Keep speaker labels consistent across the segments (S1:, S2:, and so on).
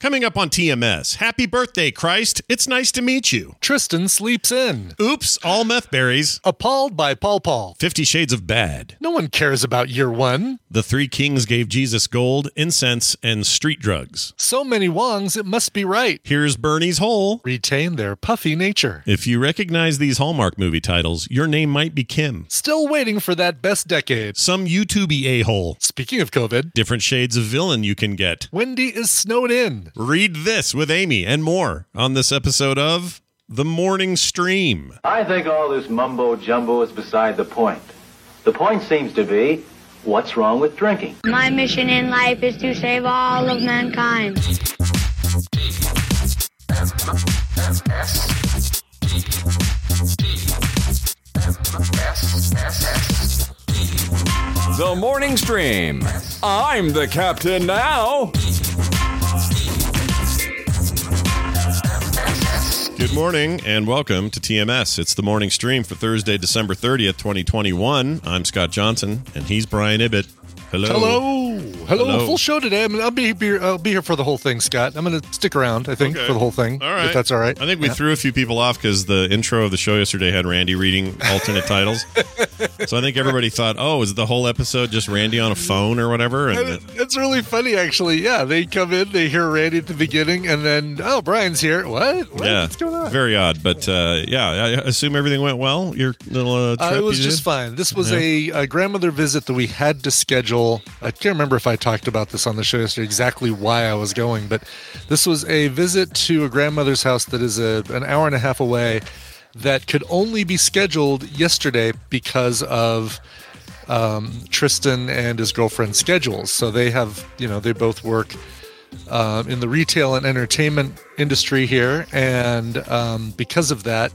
S1: Coming up on TMS, happy birthday, Christ. It's nice to meet you.
S2: Tristan sleeps in.
S1: Oops, all meth berries.
S2: Appalled by Paul Paul.
S1: Fifty Shades of Bad.
S2: No one cares about year one.
S1: The three kings gave Jesus gold, incense, and street drugs.
S2: So many Wongs, it must be right.
S1: Here's Bernie's Hole.
S2: Retain their puffy nature.
S1: If you recognize these Hallmark movie titles, your name might be Kim.
S2: Still waiting for that best decade.
S1: Some YouTubey a hole.
S2: Speaking of COVID,
S1: Different shades of villain you can get.
S2: Wendy is snowed in.
S1: Read this with Amy and more on this episode of The Morning Stream.
S3: I think all this mumbo jumbo is beside the point. The point seems to be what's wrong with drinking?
S4: My mission in life is to save all of mankind.
S5: The morning stream. I'm the captain now.
S1: Good morning and welcome to TMS. It's the morning stream for Thursday, December 30th, 2021. I'm Scott Johnson and he's Brian Ibbott. Hello.
S2: Hello. Hello.
S1: Hello.
S2: Full show today. I mean, I'll be here. I'll be here for the whole thing, Scott. I'm going to stick around. I think
S1: Okay.
S2: for the whole thing.
S1: All right.
S2: If that's all right.
S1: I think we
S2: Yeah.
S1: threw a few people off because the intro of the show yesterday had Randy reading alternate titles. So I think everybody thought, oh, is the whole episode just Randy on a phone or whatever? And
S2: It's really funny, actually. Yeah, they come in, they hear Randy at the beginning, and then, oh, Brian's here. What? What?
S1: yeah,
S2: What's going on?
S1: very odd. But uh, yeah, I assume everything went well. Your little uh, trip
S2: Uh, it was just
S1: did?
S2: fine. This was a, a grandmother visit that we had to schedule. I can't remember if I talked about this on the show yesterday, exactly why I was going, but this was a visit to a grandmother's house that is a, an hour and a half away that could only be scheduled yesterday because of um, Tristan and his girlfriend's schedules. So they have, you know, they both work um, in the retail and entertainment industry here, and um, because of that,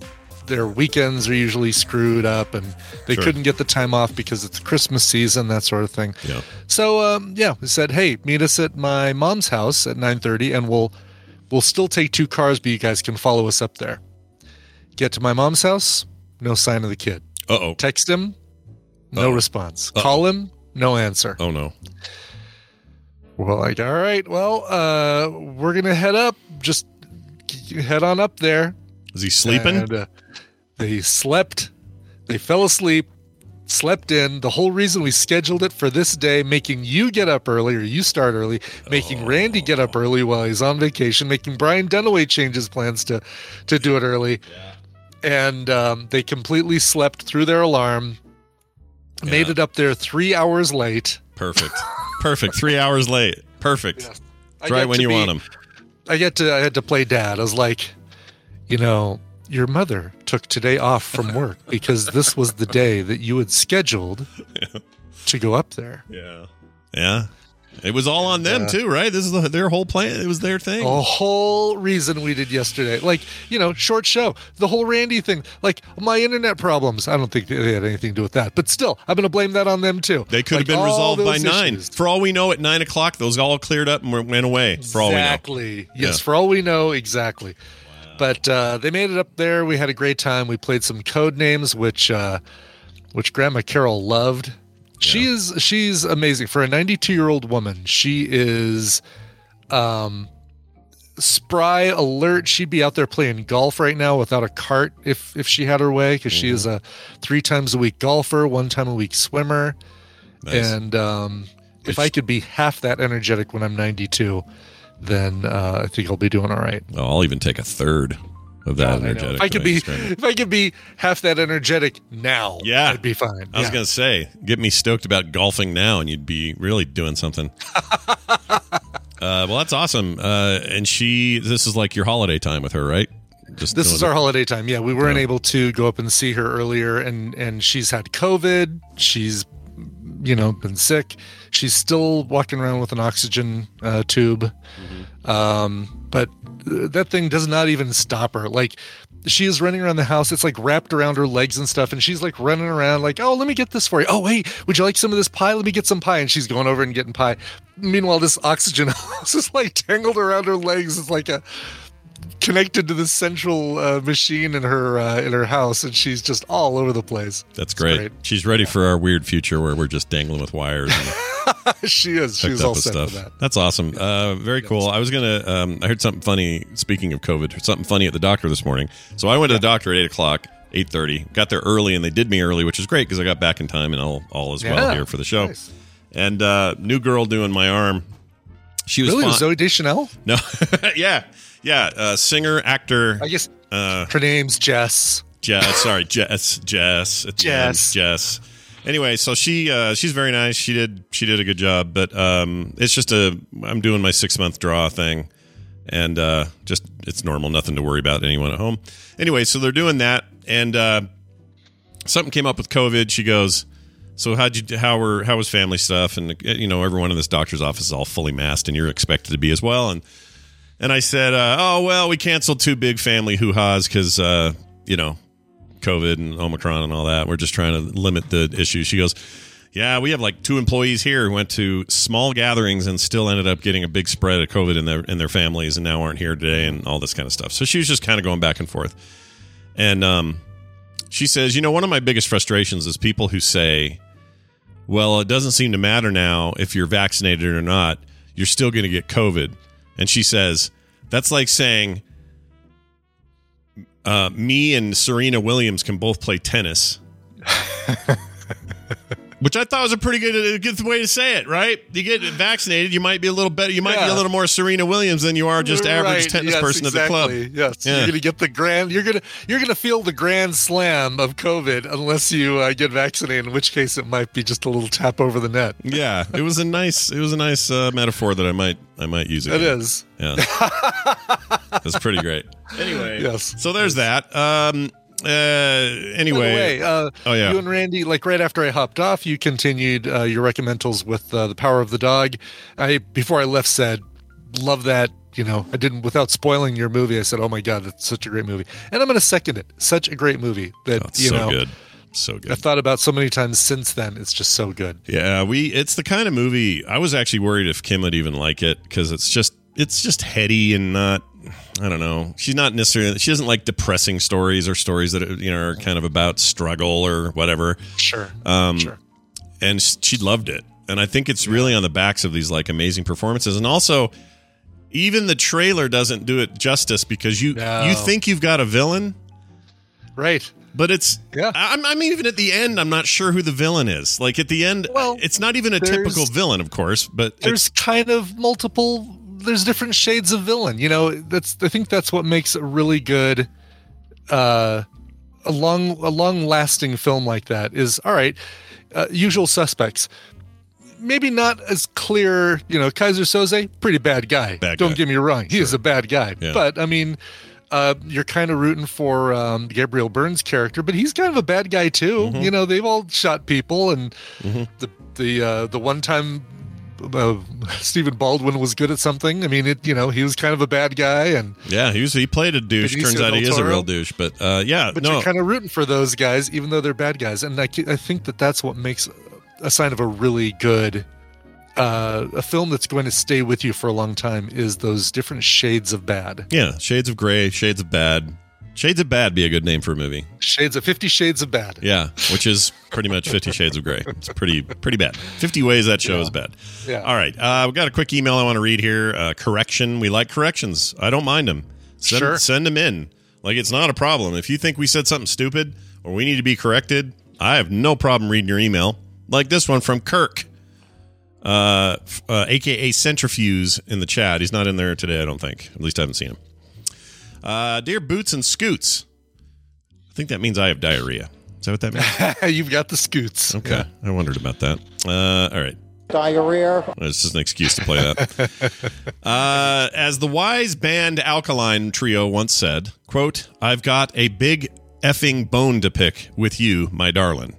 S2: their weekends are usually screwed up, and they
S1: Sure.
S2: couldn't get the time off because it's Christmas season, that sort of thing.
S1: Yeah.
S2: So um, yeah, we said, hey, meet us at my mom's house at nine thirty, and we'll we'll still take two cars, but you guys can follow us up there. Get to my mom's house, no sign of the kid.
S1: Uh oh.
S2: Text him, no
S1: Uh-oh.
S2: response. Call him, no answer.
S1: Oh no.
S2: We're like, all right, well, uh, we're gonna head up. Just head on up there.
S1: Is he sleeping?
S2: And, uh, they slept. They fell asleep. Slept in. The whole reason we scheduled it for this day, making you get up early or you start early, making Randy get up early while he's on vacation, making Brian Dunaway change his plans to to do it early, and um, they completely slept through their alarm. Made it up there three hours late.
S1: Perfect. Perfect. Three hours late. Perfect.
S2: I
S1: right when you
S2: be-
S1: want them.
S2: I get to I had to play dad. I was like, you know, your mother took today off from work because this was the day that you had scheduled to go up there.
S1: Yeah. Yeah. It was all on them
S2: uh,
S1: too, right? This is the, their whole plan. It was their thing.
S2: The whole reason we did yesterday, like you know, short show, the whole Randy thing, like my internet problems. I don't think they had anything to do with that, but still, I'm going to blame that on them too.
S1: They could have been resolved by nine.
S2: issues.
S1: For all we know, at nine o'clock, those all cleared up and went away. For all we know.
S2: exactly. Yes,
S1: Yeah.
S2: for all we know, exactly. But uh, they made it up there. We had a great time. We played some code names, which uh, which Grandma Carol loved. She is she's amazing for a 92 year old woman. She is um, spry, alert. She'd be out there playing golf right now without a cart if if she had her way, because she is a three times a week golfer, one time a week swimmer.
S1: Nice.
S2: And um, if I could be half that energetic when I'm 92, then uh, I think I'll be doing all right.
S1: Oh, I'll even take a third of that
S2: I know.
S1: energetic.
S2: If I could be, if I could be half that energetic now,
S1: Yeah.
S2: I'd be fine.
S1: I was
S2: Yeah.
S1: going to say, get me stoked about golfing now, and you'd be really doing something. uh, well, that's awesome. Uh, and she, this is like your holiday time with her, right? Just
S2: This is our holiday time. Yeah, we weren't
S1: Yeah.
S2: able to go up and see her earlier, and and she's had COVID. She's, you know, been sick. She's still walking around with an oxygen uh, tube, um, but that thing does not even stop her. Like she is running around the house. It's like wrapped around her legs and stuff, and she's like running around, like, "Oh, let me get this for you. Oh, hey, would you like some of this pie? Let me get some pie." And she's going over and getting pie. Meanwhile, this oxygen hose is like tangled around her legs. It's like a connected to the central uh, machine in her uh, in her house, and she's just all over the place.
S1: That's great.
S2: great.
S1: She's ready for our weird future where we're just dangling with wires
S2: she is. She's all set
S1: stuff.
S2: for that.
S1: That's awesome. Uh, very cool. I was gonna. Um, I heard something funny. Speaking of COVID, something funny at the doctor this morning. So I went to the doctor at eight o'clock. Eight thirty. Got there early, and they did me early, which is great because I got back in time, and all all is well here for the show.
S2: Nice.
S1: And uh, new girl doing my arm. She was
S2: Really,
S1: fine.
S2: Zooey Deschanel?
S1: no, yeah, yeah. Uh, singer, actor.
S2: I guess
S1: Uh,
S2: her name's Jess.
S1: Jess, sorry, Jess, Jess,
S2: Jess.
S1: end, Jess. Anyway, so she uh, she's very nice. She did she did a good job, but um, it's just a I'm doing my six month draw thing, and uh, just it's normal, nothing to worry about. Anyone at home. Anyway, so they're doing that, and uh, something came up with COVID. She goes, "So how'd you how were how was family stuff?" And you know, everyone in this doctor's office is all fully masked, and you're expected to be as well. And and I said, uh, "Oh well, we canceled two big family hoo ha's because uh, you know." COVID and Omicron and all that. We're just trying to limit the issue. She goes, Yeah, we have like two employees here who went to small gatherings and still ended up getting a big spread of COVID in their in their families and now aren't here today and all this kind of stuff. So she was just kind of going back and forth. And um, she says, you know, one of my biggest frustrations is people who say, Well, it doesn't seem to matter now if you're vaccinated or not, you're still gonna get COVID. And she says, That's like saying uh, me and Serena Williams can both play tennis. Which I thought was a pretty good, a good way to say it, right? You get vaccinated, you might be a little better. You might be a little more Serena Williams than you are just average
S2: Right,
S1: tennis
S2: yes,
S1: person at the club.
S2: exactly. Yes,
S1: Yeah.
S2: you're gonna get the grand. You're gonna you're gonna feel the grand slam of COVID unless you uh, get vaccinated. In which case, it might be just a little tap over the net.
S1: Yeah, it was a nice, it was a nice uh, metaphor that I might, I might use it.
S2: It is.
S1: Yeah, that's pretty great. Anyway,
S2: Yes.
S1: So there's that. Um, uh, anyway,
S2: way, uh,
S1: Oh, yeah.
S2: you and Randy, like right after I hopped off, you continued uh, your recommendals with uh, the Power of the Dog. I before I left said, love that. You know, I didn't without spoiling your movie. I said, oh my god, that's such a great movie, and I'm going to second it. Such a great movie that
S1: oh,
S2: you
S1: so
S2: know
S1: good, so good.
S2: I've thought about so many times since then. It's just so good.
S1: Yeah, we it's the kind of movie I was actually worried if Kim would even like it because it's just it's just heady and not I don't know. She's not necessarily she doesn't like depressing stories or stories that you know are kind of about struggle or whatever.
S2: Sure.
S1: Um,
S2: sure.
S1: and she loved it. And I think it's really on the backs of these like amazing performances, and also even the trailer doesn't do it justice because you
S2: No.
S1: you think you've got a villain,
S2: Right.
S1: but it's
S2: Yeah.
S1: I'm, I'm even at the end. I'm not sure who the villain is. Like at the end,
S2: Well,
S1: it's not even a typical villain, of course, but
S2: there's kind of multiple there's different shades of villain you know that's i think that's what makes a really good uh a long a long lasting film like that is all right uh, usual suspects maybe not as clear you know Keyser Soze pretty bad guy
S1: Bad
S2: don't
S1: guy.
S2: get me wrong he is a bad guy
S1: Yeah.
S2: but i mean uh, you're kind of rooting for um, Gabriel Burns' character, but he's kind of a bad guy too.
S1: Mm-hmm.
S2: You know, they've all shot people, and the the uh, the one time uh, Stephen Baldwin was good at something. I mean, it you know he was kind of a bad guy, and
S1: yeah, he was he played a douche.
S2: Benicio
S1: Turns out he is a real douche, but uh, yeah,
S2: but
S1: no,
S2: you're kind of rooting for those guys, even though they're bad guys. And I, I think that that's what makes a sign of a really good uh, a film that's going to stay with you for a long time is those different shades of bad.
S1: yeah, shades of gray, shades of bad, shades of bad be a good name for a movie.
S2: Shades of Fifty Shades of Bad.
S1: Yeah, which is pretty much Fifty Shades of Grey. It's pretty pretty bad. Fifty ways that show is bad.
S2: Yeah.
S1: All right, uh, we got a quick email I want to read here. Uh, correction: We like corrections. I don't mind them. Send,
S2: Sure.
S1: send them in. Like it's not a problem. If you think we said something stupid or we need to be corrected, I have no problem reading your email. Like this one from Kirk, uh, uh, aka Centrifuge, in the chat. He's not in there today, I don't think. At least I haven't seen him. Uh, dear Boots and Scoots, I think that means I have diarrhea. Is that what that means?
S2: You've got the scoots.
S1: Okay, I wondered about that. Uh, all right,
S6: diarrhea.
S1: it's just an excuse to play that. uh, as the wise band Alkaline Trio once said, "quote I've got a big effing bone to pick with you, my darling."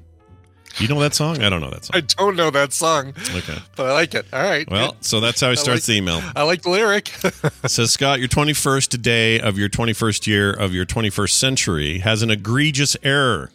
S1: You know that song? I don't know that song.
S2: I don't know that song,
S1: Okay.
S2: but I like it. All right.
S1: Well, so that's how he starts the email.
S2: I like the lyric.
S1: Says Scott, your 21st day of your 21st year of your 21st century has an egregious error.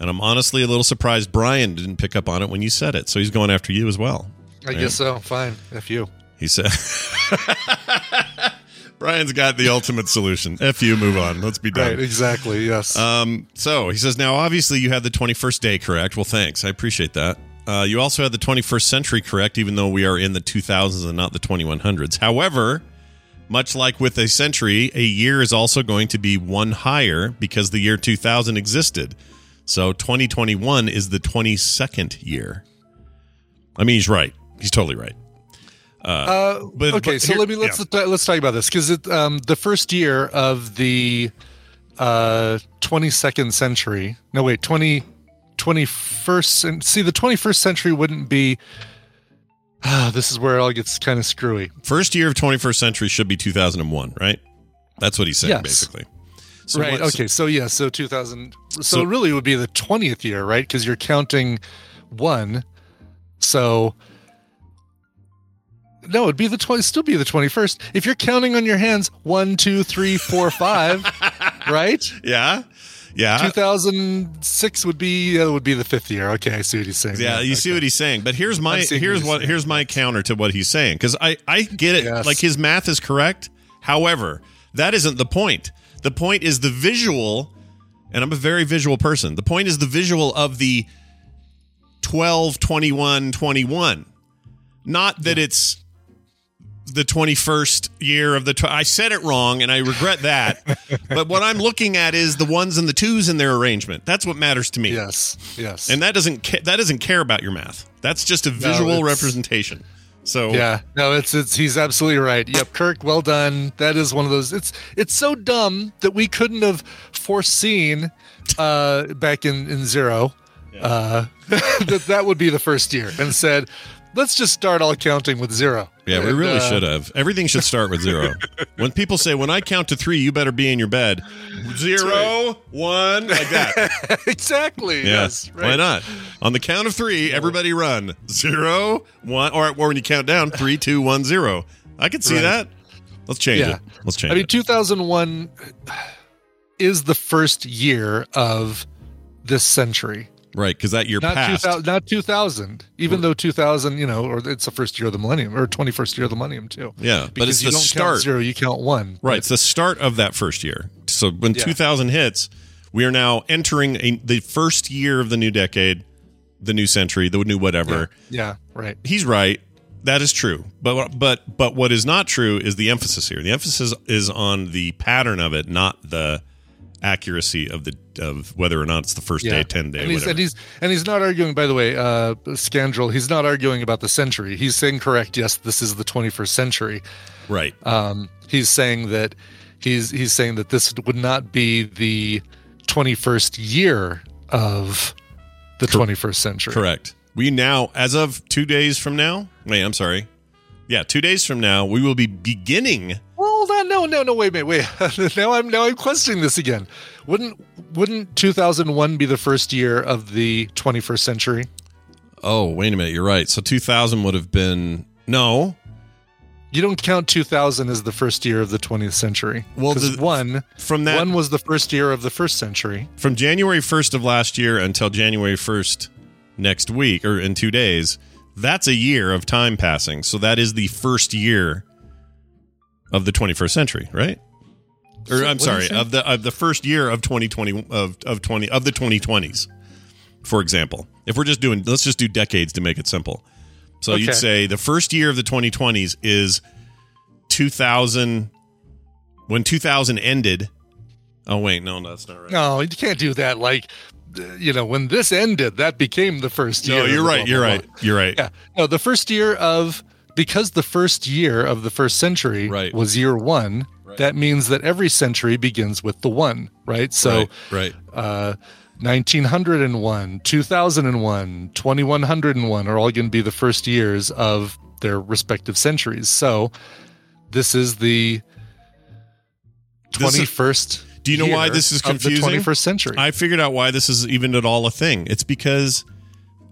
S1: And I'm honestly a little surprised Brian didn't pick up on it when you said it. So he's going after you as well.
S2: I guess so. Fine. F you.
S1: He said, Brian's got the ultimate solution. F you, move on. Let's be done.
S2: Right, exactly. Yes.
S1: Um, so he says, now obviously you had the 21st day correct. Well, thanks. I appreciate that. Uh, you also had the 21st century correct, even though we are in the 2000s and not the 2100s. However, much like with a century, a year is also going to be one higher because the year 2000 existed. So 2021 is the 22nd year. I mean, he's right. He's totally right.
S2: Uh,
S1: but-
S2: okay,
S1: but
S2: so
S1: here-
S2: let me let's
S1: yeah.
S2: let's talk about this because um, the first year of the uh, 22nd century. No, wait, 20 21st. cen- See, the 21st century wouldn't be. Ah, this is where it all gets kind of screwy.
S1: First year of 21st century should be 2001, right? That's what he's saying,
S2: Yes.
S1: basically. So
S2: right.
S1: what-
S2: okay. So yeah. So 2000. So,
S1: So-
S2: it really would be the 20th year, right? Because you're counting one. So. No, it'd be the 20. Still be the 21st. If you're counting on your hands, one, two, three, four, five, right?
S1: Yeah. Yeah.
S2: 2006 would be uh, would be the fifth year. Okay, I see what he's saying.
S1: Yeah, you see what he's saying. But here's my here's
S2: what
S1: what here's my counter to what he's saying because I I get it.
S2: Yes.
S1: Like his math is correct. However, that isn't the point. The point is the visual, and I'm a very visual person. The point is the visual of the 12, 21, 21. Not that it's the 21st year of the. Tw- I said it wrong, and I regret that. but what I'm looking at is the ones and the twos in their arrangement. That's what matters to me.
S2: Yes. Yes.
S1: And that doesn't ca- that doesn't care about your math. That's just a visual
S2: it's-
S1: representation. So
S2: yeah. No, it's it's he's absolutely right. Yep, Kirk, well done. That is one of those. It's it's so dumb that we couldn't have foreseen uh, back in in zero uh, that that would be the first year and said, let's just start all counting with zero.
S1: yeah, we really
S2: uh,
S1: should have. Everything should start with zero. when people say, "When I count to three, you better be in your bed," zero, one, like that.
S2: exactly.
S1: Yeah.
S2: Yes. Right.
S1: Why not? On the count of three, everybody run zero, one, or, or when you count down, three, two, one, zero. I could see
S2: Right.
S1: that. Let's change
S2: Yeah.
S1: it. Let's change it.
S2: I mean,
S1: it.
S2: 2001 is the first year of this century.
S1: Right, because that year
S2: Not
S1: passed.
S2: 2000, not 2000. Even though 2000, you know, or it's the first year of the millennium or 21st year of the millennium too.
S1: Yeah, but
S2: Because
S1: it's
S2: you
S1: the
S2: don't
S1: start.
S2: count zero, you count one.
S1: Right. It's the start of that first year. So when
S2: Yeah.
S1: 2000 hits, we are now entering a, the first year of the new decade, the new century, the new whatever.
S2: Yeah. Right.
S1: He's right. That is true. But but but what is not true is the emphasis here. The emphasis is on the pattern of it, not the accuracy of the of whether or not it's the first day, 10 day,
S2: and he's,
S1: whatever.
S2: and he's and he's not arguing. By the way, uh, Scandrel, he's not arguing about the century. He's saying correct. Yes, this is the 21st century.
S1: right.
S2: Um, he's saying that he's he's saying that this would not be the 21st year of the 21st century.
S1: Correct. We now, as of two days from now, wait, I'm sorry. Yeah, two days from now, we will be beginning
S2: no, no, no. Wait, wait, wait. now I'm now I'm questioning this again. Wouldn't wouldn't 2001 be the first year of the 21st century?
S1: Oh, wait a minute. You're right. So 2000 would have been no.
S2: You don't count 2000 as the first year of the 20th century.
S1: Well, the-
S2: one
S1: From that
S2: one was the first year of the first century.
S1: from January 1st of last year until January 1st next week or in 2 days, that's a year of time passing. So that is the first year of the 21st century, right? Or I'm
S2: what
S1: sorry, of the of the first year of 2020 of of 20 of the 2020s. For example, if we're just doing let's just do decades to make it simple. So you'd say the first year of the 2020s is 2000 when 2000 ended. Oh wait, no, no that's not right.
S2: No, you can't do that. Like, uh, you know, when this ended, that became the first year.
S1: No, you're right.
S2: blah,
S1: You're
S2: blah,
S1: right. You're right.
S2: Yeah. No, the first year of because the first year of the first century
S1: Right.
S2: was year one.
S1: Right.
S2: That means that every century begins with the one, right? So,
S1: right. Right.
S2: uh, 1901, 2001, 2101 are all going to be the first years of their respective centuries. So, this is the
S1: This is-
S2: 21st.
S1: Do you know why this is confusing?
S2: 21st century.
S1: I figured out why this is even at all a thing. It's because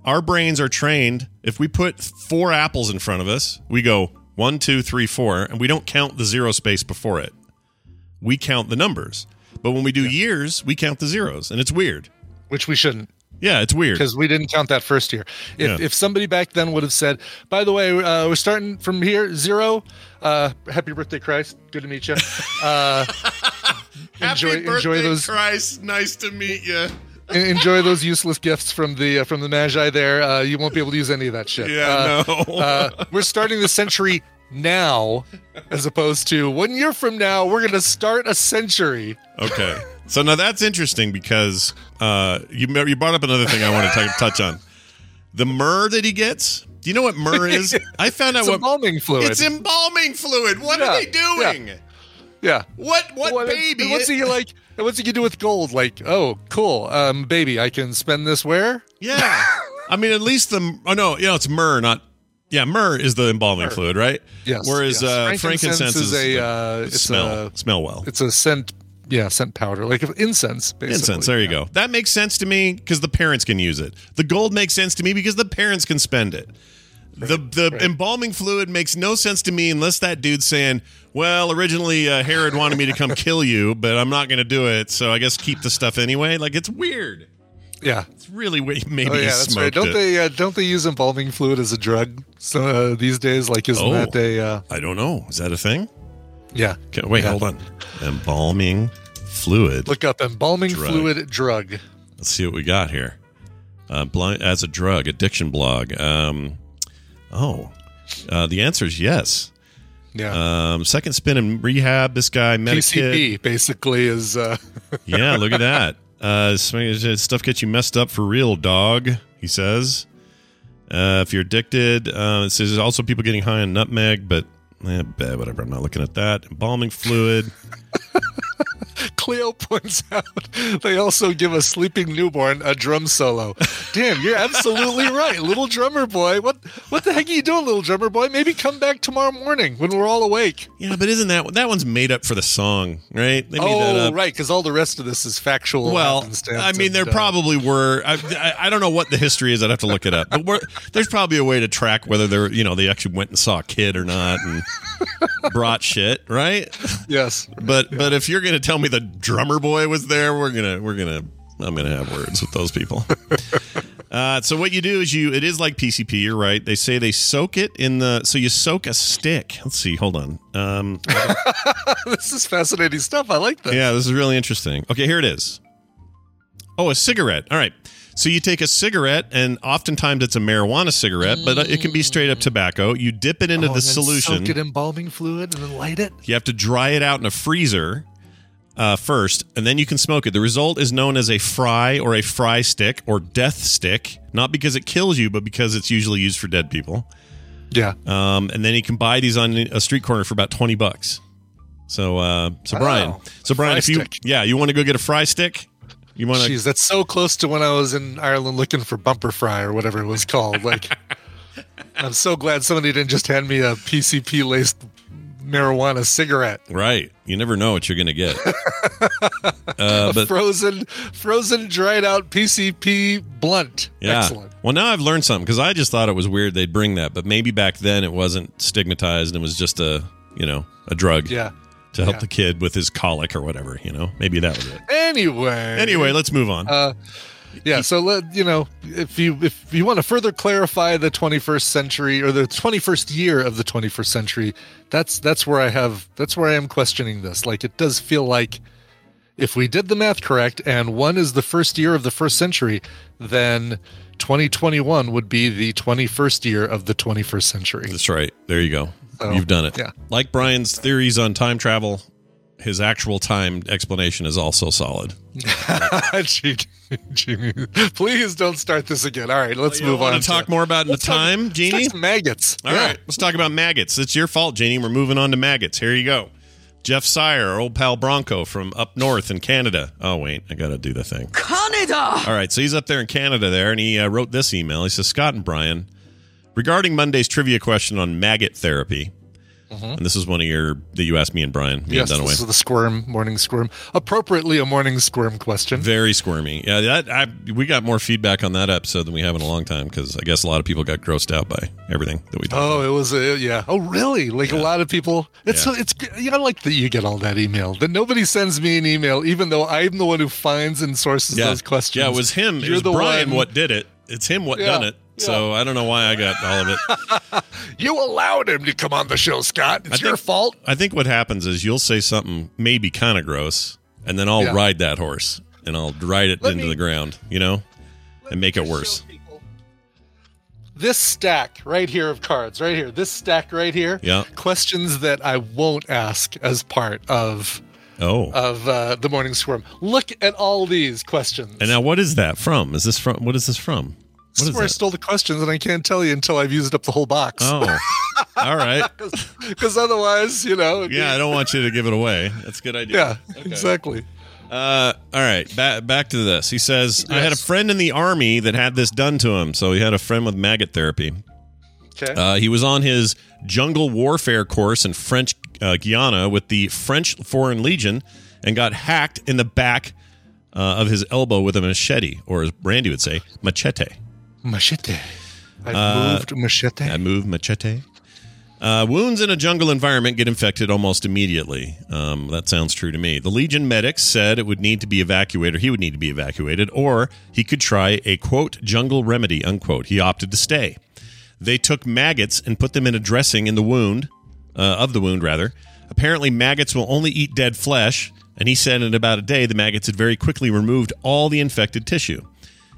S1: our brains are trained. If we put four apples in front of us, we go one, two, three, four, and we don't count the zero space before it. We count the numbers. But when we do years, we count the zeros, and it's weird.
S2: which we shouldn't.
S1: Yeah, it's weird.
S2: because we didn't count that first year. If
S1: Yeah.
S2: if somebody back then would have said, "By the way, uh, we're starting from here zero. Uh, happy birthday, Christ. Good to meet you. Uh, enjoy enjoy those
S1: Christ. Nice to meet you.
S2: en- enjoy those useless gifts from the uh, from the Magi. There, uh, you won't be able to use any of that shit.
S1: Yeah,
S2: Uh,
S1: no.
S2: uh, we're starting the century now, as opposed to one year from now. We're going to start a century.
S1: Okay. So now that's interesting because uh, you you brought up another thing I want to t- touch on. The myrrh that he gets. Do you know what myrrh is? I found out
S2: It's
S1: what
S2: embalming fluid.
S1: It's embalming fluid. What
S2: Yeah,
S1: are they doing?
S2: yeah.
S1: What what
S2: Well,
S1: baby?
S2: What's he like? And What's he can do with gold? Like, oh, cool, um, baby, I can spend this where?
S1: yeah. I mean, at least the oh no, yeah, it's myrrh, not yeah. Myrrh is the embalming fluid, right?
S2: Yes.
S1: Whereas
S2: yes.
S1: Uh, frankincense, is,
S2: a uh, it's
S1: smell
S2: a
S1: smell well.
S2: it's a scent, yeah, scent powder, like incense. Basically.
S1: Incense. There you go. That makes sense to me because the parents can use it. The gold makes sense to me because the parents can spend it. The the embalming fluid makes no sense to me unless that dude's saying, "Well, originally uh, Herod wanted me to come kill you, but I'm not going to do it, so I guess keep the stuff anyway." Like it's weird.
S2: Yeah.
S1: It's really weird. Maybe
S2: Oh yeah, that's right. Don't
S1: it.
S2: they uh, don't they use embalming fluid as a drug? So uh, these days, like, isn't
S1: Oh.
S2: that a uh,
S1: I don't know. Is that a thing?
S2: yeah?
S1: Okay, wait,
S2: Yeah.
S1: hold on. Embalming fluid.
S2: Look up embalming
S1: Drug.
S2: fluid drug.
S1: Let's see what we got here. Uh, blind as a drug, addiction blog. Um, oh, uh, the answer is yes.
S2: Yeah.
S1: Um, second spin in rehab. This guy.
S2: PCP basically is uh,
S1: Yeah, look at that. Uh, stuff gets you messed up for real, dog. He says. Uh, if you're addicted, uh, it says there's also people getting high on nutmeg, but eh, whatever. I'm not looking at that. Embalming fluid.
S2: Cleo points out they also give a sleeping newborn a drum solo. Damn, you're absolutely right, little drummer boy. What what the heck are you doing, little drummer boy? Maybe come back tomorrow morning when we're all awake.
S1: Yeah, but isn't that that one's made up for the song, right? They
S2: Oh, right, because all the rest of this is factual.
S1: Well, I mean,
S2: and,
S1: there
S2: uh,
S1: probably were. I, I, I don't know what the history is. I'd have to look it up. But we're, there's probably a way to track whether they're, you know, they actually went and saw a kid or not and brought shit, right?
S2: yes.
S1: But but if you're gonna tell me the drummer boy was there, we're gonna we're gonna I'm gonna have words with those people. Uh, so what you do is you it is like PCP. You're right. They say they soak it in the so you soak a stick. Let's see. Hold on. Um,
S2: this is fascinating stuff. I like this.
S1: yeah, this is really interesting. Okay, here it is. Oh, a cigarette. All right. So you take a cigarette, and oftentimes it's a marijuana cigarette, but it can be straight up tobacco. You dip it into
S2: Oh,
S1: the solution.
S2: Soak it in embalming fluid and then light it.
S1: You have to dry it out in a freezer uh, first, and then you can smoke it. The result is known as a fry or a fry stick or death stick, not because it kills you, but because it's usually used for dead people.
S2: Yeah.
S1: Um, and then you can buy these on a street corner for about twenty bucks. So, uh, so. Brian, so Brian, if you
S2: stick.
S1: yeah, you want to go get a fry stick, you want to
S2: Jeez, that's so close to when I was in Ireland looking for bumper fry or whatever it was called. Like, I'm so glad somebody didn't just hand me a PCP laced marijuana cigarette.
S1: right. You never know what you're going to get. uh, but
S2: frozen, frozen, dried out PCP blunt.
S1: Yeah.
S2: Excellent.
S1: Well, now I've learned something because I just thought it was weird they'd bring that, but maybe back then it wasn't stigmatized and it was just a you know a drug
S2: Yeah.
S1: to help
S2: yeah.
S1: the kid with his colic or whatever. You know, maybe that was it.
S2: Anyway.
S1: Anyway, let's move on.
S2: Uh, yeah. So let you know if you if you want to further clarify the 21st century or the 21st year of the 21st century, that's that's where I have that's where I am questioning this. Like it does feel like if we did the math correct and one is the first year of the first century, then 2021 would be the 21st year of the 21st century.
S1: That's right. There you go.
S2: So,
S1: You've done it.
S2: yeah.
S1: Like Brian's theories on time travel, his actual time explanation is also solid.
S2: Gee- Genie, Please don't start this again. All right, let's
S1: You
S2: move
S1: want
S2: on.
S1: to talk more about the
S2: Let's talk-
S1: time,
S2: let's talk some maggots.
S1: All
S2: Yeah.
S1: right, let's talk about maggots. It's your fault, Jeannie. We're moving on to maggots. Here you go. Jeff Sire, our old pal Bronco from up north in Canada. Oh, wait, I got to do the thing.
S5: Canada!
S1: All right, so he's up there in Canada there, and he uh, wrote this email. He says, Scott and Brian, regarding Monday's trivia question on maggot therapy, Mm-hmm. And this is one of your that you asked me and Brian. Me
S2: Yes,
S1: and Dunaway.
S2: this is the squirm morning squirm. Appropriately, a morning squirm question.
S1: Very squirmy. Yeah, that I, we got more feedback on that episode than we have in a long time because I guess a lot of people got grossed out by everything that we
S2: Oh,
S1: about.
S2: it was a yeah. Oh, really? Like a lot of people. It's
S1: Yeah.
S2: it's. Yeah, I like that you get all that email. That nobody sends me an email, even though I'm the one who finds and sources
S1: Yeah,
S2: those questions.
S1: yeah, it was him.
S2: You're
S1: was
S2: the
S1: Brian
S2: one-
S1: what did it. It's him what
S2: Yeah,
S1: done it. So I don't know why I got all of it.
S2: You allowed him to come on the show, Scott. It's
S1: I
S2: your fault.
S1: I think what happens is you'll say something maybe kind of gross, and then I'll
S2: Yeah.
S1: ride that horse and I'll ride it
S2: Let
S1: into
S2: me-
S1: the ground, you know, and make it worse.
S2: This stack right here of cards, right here, this stack right here,
S1: Yeah.
S2: questions that I won't ask as part of
S1: Oh,
S2: of uh, the morning squirm. Look at all these questions.
S1: and now what is that from? Is this from? What is this from?
S2: This
S1: What
S2: is where I stole the questions, and I can't tell you until I've used up the whole box.
S1: Oh, all right.
S2: Because otherwise, you know.
S1: Yeah, I don't want you to give it away. That's a good idea.
S2: Yeah, exactly.
S1: Uh, all right, back back to this. He says, "I had a friend in the army that had this done to him. So he had a friend with maggot therapy.
S2: Okay.
S1: Uh, he was on his jungle warfare course in French uh, Guiana with the French Foreign Legion and got hacked in the back uh, of his elbow with a machete, or as Randy would say, machete.
S2: Machete. I've
S1: Uh,
S2: moved machete.
S1: I moved machete. Uh, wounds in a jungle environment get infected almost immediately. Um, that sounds true to me. The Legion medics said it would need to be evacuated, or he would need to be evacuated, or he could try a quote jungle remedy unquote. He opted to stay. They took maggots and put them in a dressing in the wound, uh, of the wound rather. Apparently, maggots will only eat dead flesh, and he said in about a day the maggots had very quickly removed all the infected tissue.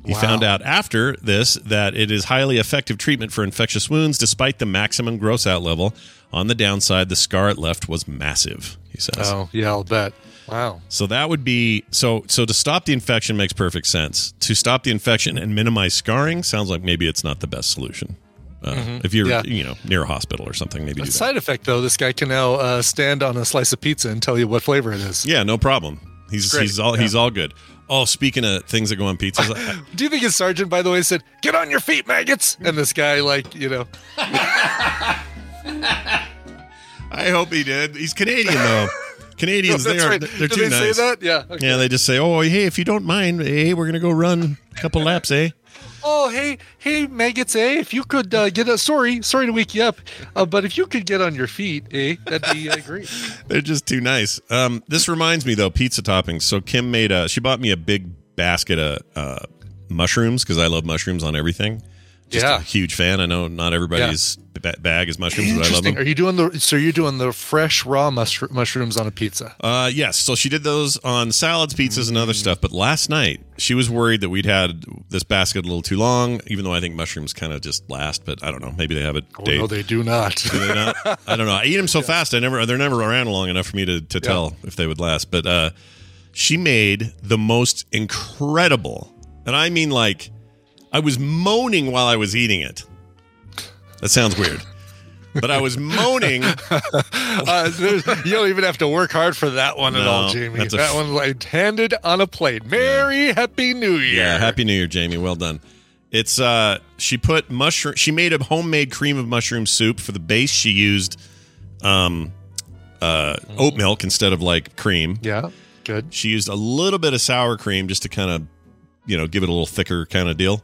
S1: He
S2: Wow.
S1: found out after this that it is highly effective treatment for infectious wounds despite the maximum gross out level. On the downside, the scar it left was massive, he says.
S2: oh, yeah, I'll bet. Wow.
S1: So that would be so so to stop the infection makes perfect sense. To stop the infection and minimize scarring sounds like maybe it's not the best solution. Uh, If you're
S2: Yeah.
S1: you know near a hospital or something, maybe
S2: A
S1: do that.
S2: side effect, though, this guy can now uh, stand on a slice of pizza and tell you what flavor it is.
S1: Yeah, no problem. He's
S2: Great.
S1: he's all
S2: Yeah.
S1: he's all good. Oh, speaking of things that go on pizzas, I-
S2: Do you think his sergeant, by the way, said, "Get on your feet, maggots"? And this guy, like, you know,
S1: I hope he did. He's Canadian though. Canadians, they are
S2: right.
S1: they're
S2: Did
S1: too
S2: they say
S1: nice.
S2: that? Yeah. Okay.
S1: Yeah, they just say, "Oh, hey, if you don't mind, hey, we're gonna go run a couple laps, eh?"
S2: Oh, hey, hey, maggots, eh? If you could uh, get a sorry, sorry to wake you up, uh, but if you could get on your feet, eh? That'd be uh, great.
S1: They're just too nice. Um, this reminds me though, pizza toppings. So Kim made a. She bought me a big basket of uh, mushrooms because I love mushrooms on everything. Just
S2: Yeah.
S1: a huge fan. I know not everybody's bag is mushrooms, but I love them.
S2: Are you doing the? So you're doing the fresh raw mushroom, mushrooms on a pizza?
S1: Uh, yes. So she did those on salads, pizzas, and other
S2: Mm.
S1: stuff. But last night she was worried that we'd had this basket a little too long. Even though I think mushrooms kind of just last, but I don't know. Maybe they have a
S2: Oh,
S1: date.
S2: no, they do not.
S1: Do they not? I don't know. I eat them so fast. I never. They're never around long enough for me to, to tell if they would last. But uh, she made the most incredible, and I mean like, I was moaning while I was eating it. That sounds weird, but I was moaning.
S2: Uh, you don't even have to work hard for that one at all, Jamie. that
S1: f-
S2: one like handed on a plate. Merry Happy New Year.
S1: Yeah, happy New Year, Jamie. Well done. It's uh, she put mushroom. She made a homemade cream of mushroom soup for the base. She used um, uh, oat milk instead of like cream.
S2: Yeah, good.
S1: She used a little bit of sour cream just to kind of, you know, give it a little thicker kind of deal.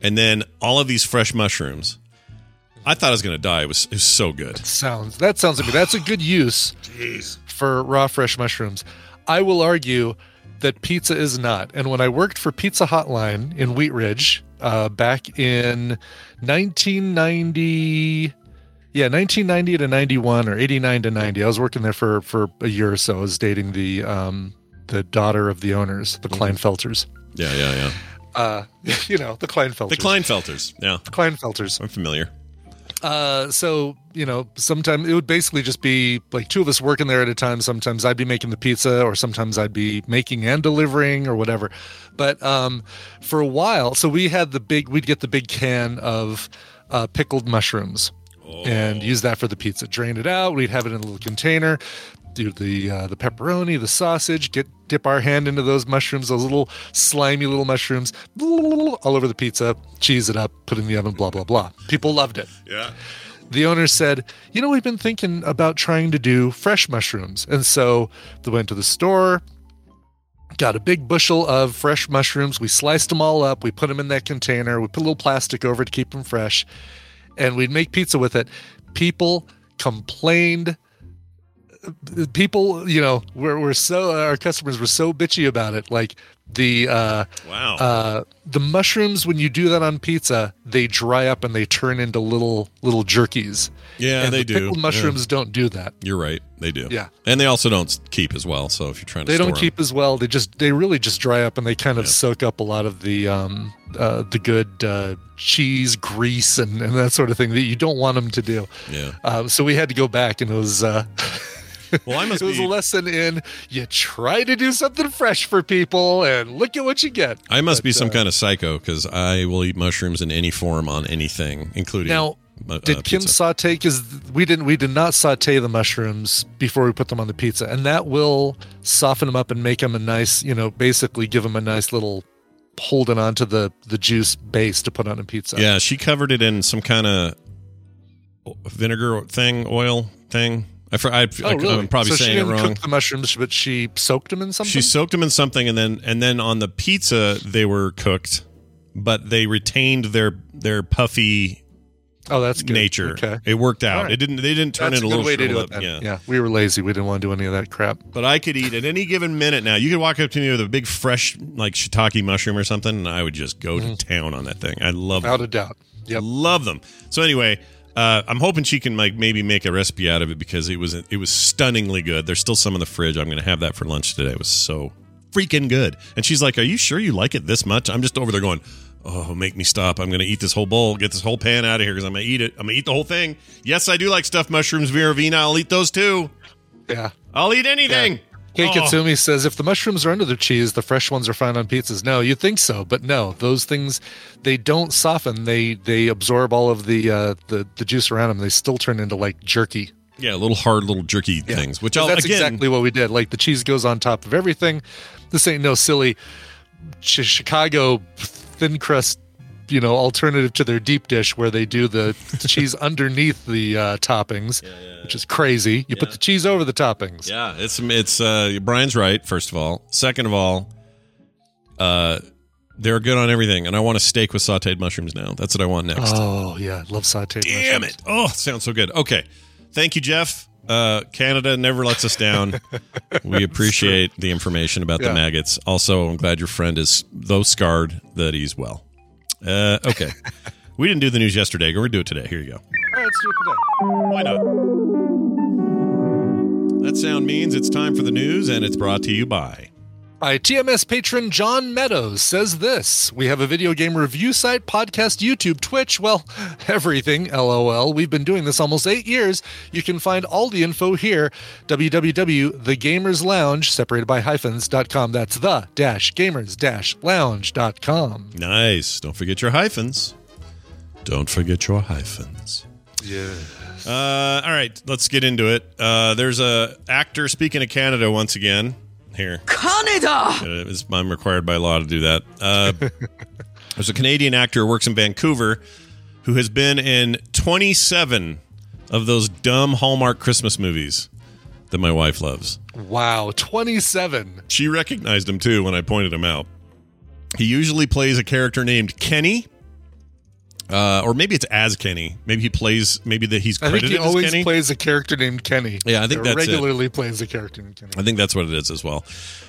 S1: And then all of these fresh mushrooms. I thought I was going to die. It was, it was so good.
S2: Sounds that sounds like that's a good use for raw fresh mushrooms. I will argue that pizza is not. And when I worked for Pizza Hotline in Wheat Ridge uh, back in 1990, yeah, 1990 to 91 or 89 to 90, I was working there for for a year or so. I was dating the um, the daughter of the owners, the Kleinfelters.
S1: Yeah, yeah, yeah.
S2: Uh, you know, the Kleinfelters.
S1: The Kleinfelters. Yeah, The
S2: Kleinfelters.
S1: I'm familiar.
S2: Uh, so you know, sometimes it would basically just be like two of us working there at a time. Sometimes I'd be making the pizza, or sometimes I'd be making and delivering, or whatever. But um, for a while, so we had the big, we'd get the big can of uh, pickled mushrooms and use that for the pizza. Drain it out. We'd have it in a little container. Do the uh, the pepperoni, the sausage. Get dip our hand into those mushrooms, those little slimy little mushrooms, all over the pizza. Cheese it up, put it in the oven. Blah blah blah. People loved it.
S1: Yeah.
S2: the owner said, You know, we've been thinking about trying to do fresh mushrooms. And so they went to the store, got a big bushel of fresh mushrooms. We sliced them all up. We put them in that container. We put a little plastic over to keep them fresh. And we'd make pizza with it. People complained. People, you know, were, were so, our customers were so bitchy about it. Like, the uh,
S1: Wow.
S2: uh, the mushrooms when you do that on pizza, they dry up and they turn into little little jerkies.
S1: yeah,
S2: and
S1: they
S2: the
S1: do.
S2: Pickled
S1: Yeah.
S2: mushrooms don't do that.
S1: You're right. They do.
S2: Yeah.
S1: And they also don't keep as well. So if you're trying to
S2: They don't
S1: 'em-
S2: keep as well. They just they really just dry up and they kind of
S1: Yeah.
S2: soak up a lot of the um uh, the good uh, cheese grease and, and that sort of thing that you don't want them to do.
S1: Yeah.
S2: Um, so we had to go back and it was uh,
S1: Well, I must
S2: it was
S1: be.
S2: a lesson in you try to do something fresh for people and look at what you get.
S1: I must
S2: But,
S1: be some
S2: uh,
S1: kind of psycho because I will eat mushrooms in any form on anything, including.
S2: Now,
S1: uh,
S2: Did Kim
S1: pizza.
S2: saute? Because we didn't. We did not saute the mushrooms before we put them on the pizza, and that will soften them up and make them a nice. You know, basically give them a nice little holding onto the the juice base to put on a pizza.
S1: Yeah, she covered it in some kind of vinegar thing, oil thing. I, I,
S2: Oh, really?
S1: probably
S2: so she
S1: saying it wrong.
S2: the mushrooms, but she soaked them in something.
S1: She soaked them in something, and then and then on the pizza they were cooked, but they retained their their puffy
S2: oh, that's good.
S1: nature.
S2: Okay,
S1: It worked out.
S2: Right.
S1: It didn't. They didn't turn
S2: that's a
S1: into
S2: good
S1: little
S2: way to do it.
S1: Yeah.
S2: Yeah, we were lazy. We didn't want to do any of that crap.
S1: But I could eat at any given minute now. You could walk up to me with a big fresh like shiitake mushroom or something, and I would just go to mm. town on that thing. I love
S2: Without
S1: them.
S2: a doubt. Yep.
S1: love them. So anyway, uh, I'm hoping she can like maybe make a recipe out of it because it was it was stunningly good. There's still some in the fridge. I'm going to have that for lunch today. It was so freaking good. And she's like, "Are you sure you like it this much?" I'm just over there going. Oh, make me stop. I'm going to eat this whole bowl, get this whole pan out of here because I'm going to eat it. I'm to eat the whole thing. Yes, I do like stuffed mushrooms, Vera Vina. I'll eat those too.
S2: Yeah.
S1: I'll eat anything.
S2: Kei
S1: Oh.
S2: Katsumi says if the mushrooms are under the cheese, the fresh ones are fine on pizzas. No, you think so, but no, those things they don't soften. They they absorb all of the uh, the the juice around them. They still turn into like jerky.
S1: Yeah, little hard, little jerky
S2: Yeah.
S1: things. Which I'll
S2: that's
S1: again.
S2: exactly what we did. Like the cheese goes on top of everything. This ain't no silly Ch- Chicago thin crust, you know, alternative to their deep dish where they do the cheese underneath the uh, toppings, which is crazy. You put the cheese over the toppings.
S1: Yeah, it's it's uh, Brian's right. First of all, second of all, uh, they're good on everything, and I want a steak with sautéed mushrooms now. That's what I want next.
S2: Oh yeah, love sauteed.
S1: Damn
S2: mushrooms.
S1: it! Oh, sounds so good. Okay, thank you, Jeff. Uh, Canada never lets us down. we appreciate the information about the maggots. Also, I'm glad your friend is though scarred that he's well. Uh, okay, we didn't do the news yesterday. We're gonna do it today. Here you go.
S2: All right, let's do it today.
S1: Why not? That sound means it's time for the news, and it's brought to you by.
S2: By TMS patron John Meadows says this We have a video game review site, podcast, YouTube, Twitch, well, everything, lol. We've been doing this almost eight years. You can find all the info here, www.thegamerslounge, separated by hyphens.com. That's the dash gamers dash lounge.com.
S1: Nice. Don't forget your hyphens. Don't forget your hyphens.
S2: Yeah.
S1: Uh, all right, let's get into it. Uh, there's a actor speaking of Canada once again. Here,
S5: Canada!
S1: Uh, it's- I'm required by law to do that. Uh, there's a Canadian actor who works in Vancouver who has been in 27 of those dumb Hallmark Christmas movies that my wife loves.
S2: Wow, 27.
S1: She recognized him too when I pointed him out. He usually plays a character named Kenny. Uh, or maybe it's as Kenny. Maybe he plays. Maybe that he's
S2: I think he always
S1: Kenny.
S2: plays a character named Kenny.
S1: Yeah, I think
S2: Or
S1: that's it.
S2: regularly plays a character named Kenny.
S1: I think that's what it is as well.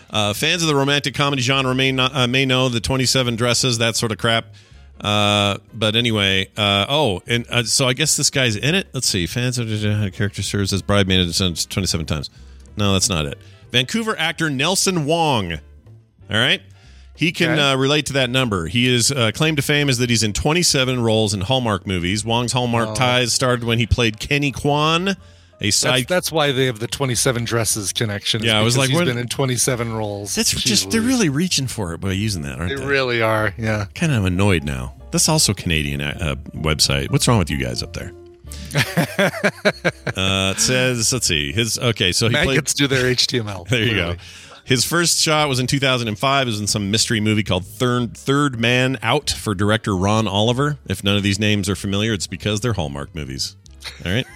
S1: Uh, fans of the romantic comedy genre may not, uh, may know the 27 dresses, that sort of crap. Uh, but anyway, uh, oh, and uh, so I guess this guy's in it. Let's see. Fans of the character serves as bridesmaid 27 times. No, that's not it. Vancouver actor Nelson Wong. All right. He can
S2: Okay.
S1: uh, relate to that number. He is uh, claim to fame is that he's in 27 roles in Hallmark movies. Wong's Hallmark ties started when he played Kenny Kwan, a
S2: That's,
S1: side
S2: that's why they have the 27 dresses connection.
S1: Yeah, I was like,
S2: he's been in 27 roles.
S1: That's
S2: Jeez
S1: just they're really reaching for it by using that, aren't
S2: They
S1: they?
S2: really are. Yeah.
S1: kind of annoyed now. That's also Canadian uh, website. What's wrong with you guys up there? uh, it says, let's see, his okay. So he played.
S2: Maggots do their HTML.
S1: There you
S2: clearly.
S1: go. His first shot was in 2005. It was in some mystery movie called Third Third Man Out for director Ron Oliver. If none of these names are familiar, it's because they're Hallmark movies. All right.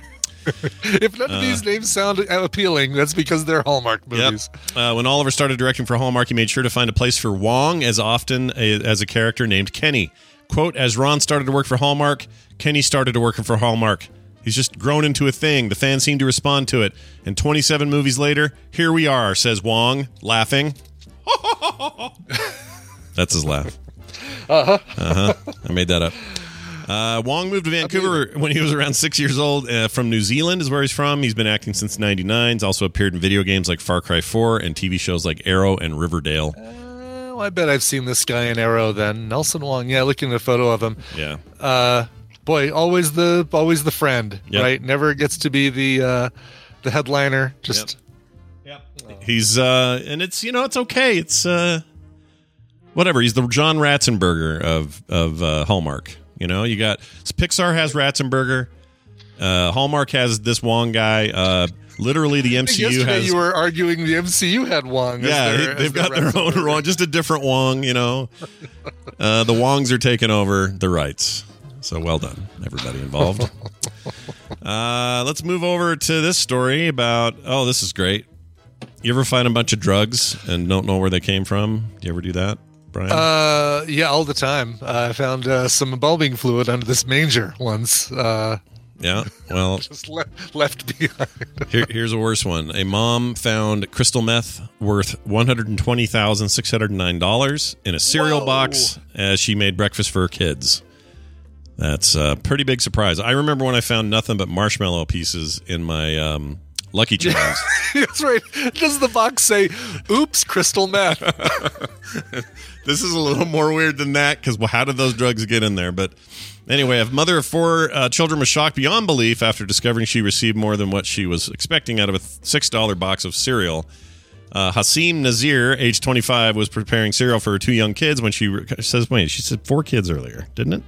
S2: If none of these names sound appealing, that's because they're Hallmark movies.
S1: Yep. Uh, when Oliver started directing for Hallmark, he made sure to find a place for Wong as often a, as a character named Kenny. Quote, as Ron started to work for Hallmark, Kenny started to work for Hallmark. He's just grown into a thing. The fans seem to respond to it. And 27 movies later, here we are, says Wong, laughing. That's his laugh. Uh huh. Uh huh. I made that up. Uh, Wong moved to Vancouver when he was around six years old. Uh, from New Zealand is where he's from. He's been acting since '99. He's also appeared in video games like Far Cry 4 and TV shows like Arrow and Riverdale.
S2: Oh, I bet I've seen this guy in Arrow. Then Nelson Wong. Yeah, looking at a photo of him.
S1: Yeah.
S2: Boy, always the always the friend,
S1: Yep.
S2: right? Never gets to be the uh, the headliner. Just Yeah.
S1: He's uh and it's you know it's okay. It's uh whatever. He's the John Ratzenberger of of uh, Hallmark. You know, you got Pixar has Ratzenberger. Uh, Hallmark has this Wong guy. Uh, literally, the
S2: I think
S1: MCU
S2: yesterday
S1: has
S2: you were arguing the MCU had Wong.
S1: yeah,
S2: their-
S1: they've got their own
S2: Ratzenberger.
S1: Wong, just a different Wong. You know, uh, the Wongs are taking over the rights. So well done, everybody involved. uh, let's move over to this story about. Oh, this is great. You ever find a bunch of drugs and don't know where they came from? Do you ever do that, Brian?
S2: Uh, yeah, all the time. Uh, I found uh, some embalming fluid under this manger once. Uh,
S1: yeah. Well,
S2: just le- left behind.
S1: Here, here's a worse one. A mom found crystal meth worth one hundred twenty thousand six hundred nine dollars in a cereal
S2: Whoa.
S1: box as she made breakfast for her kids. That's a pretty big surprise. I remember when I found nothing but marshmallow pieces in my um, Lucky Charms.
S2: That's right. Does the box say, "Oops, crystal meth"?
S1: this is a little more weird than that because well, how did those drugs get in there? But anyway, a mother of four uh, children was shocked beyond belief after discovering she received more than what she was expecting out of a six dollar box of cereal. Uh, Hasim Nazir, age 25, was preparing cereal for her two young kids when she re- says, "Wait, she said four kids earlier, didn't it?"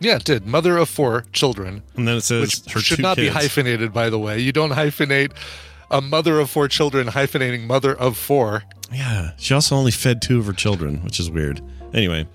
S2: Yeah, it did. Mother of four children,
S1: And then it says
S2: which should not
S1: kids.
S2: be hyphenated, by the way. You don't hyphenate a mother of four children hyphenating mother of four.
S1: Yeah, she also only fed two of her children, which is weird. Anyway,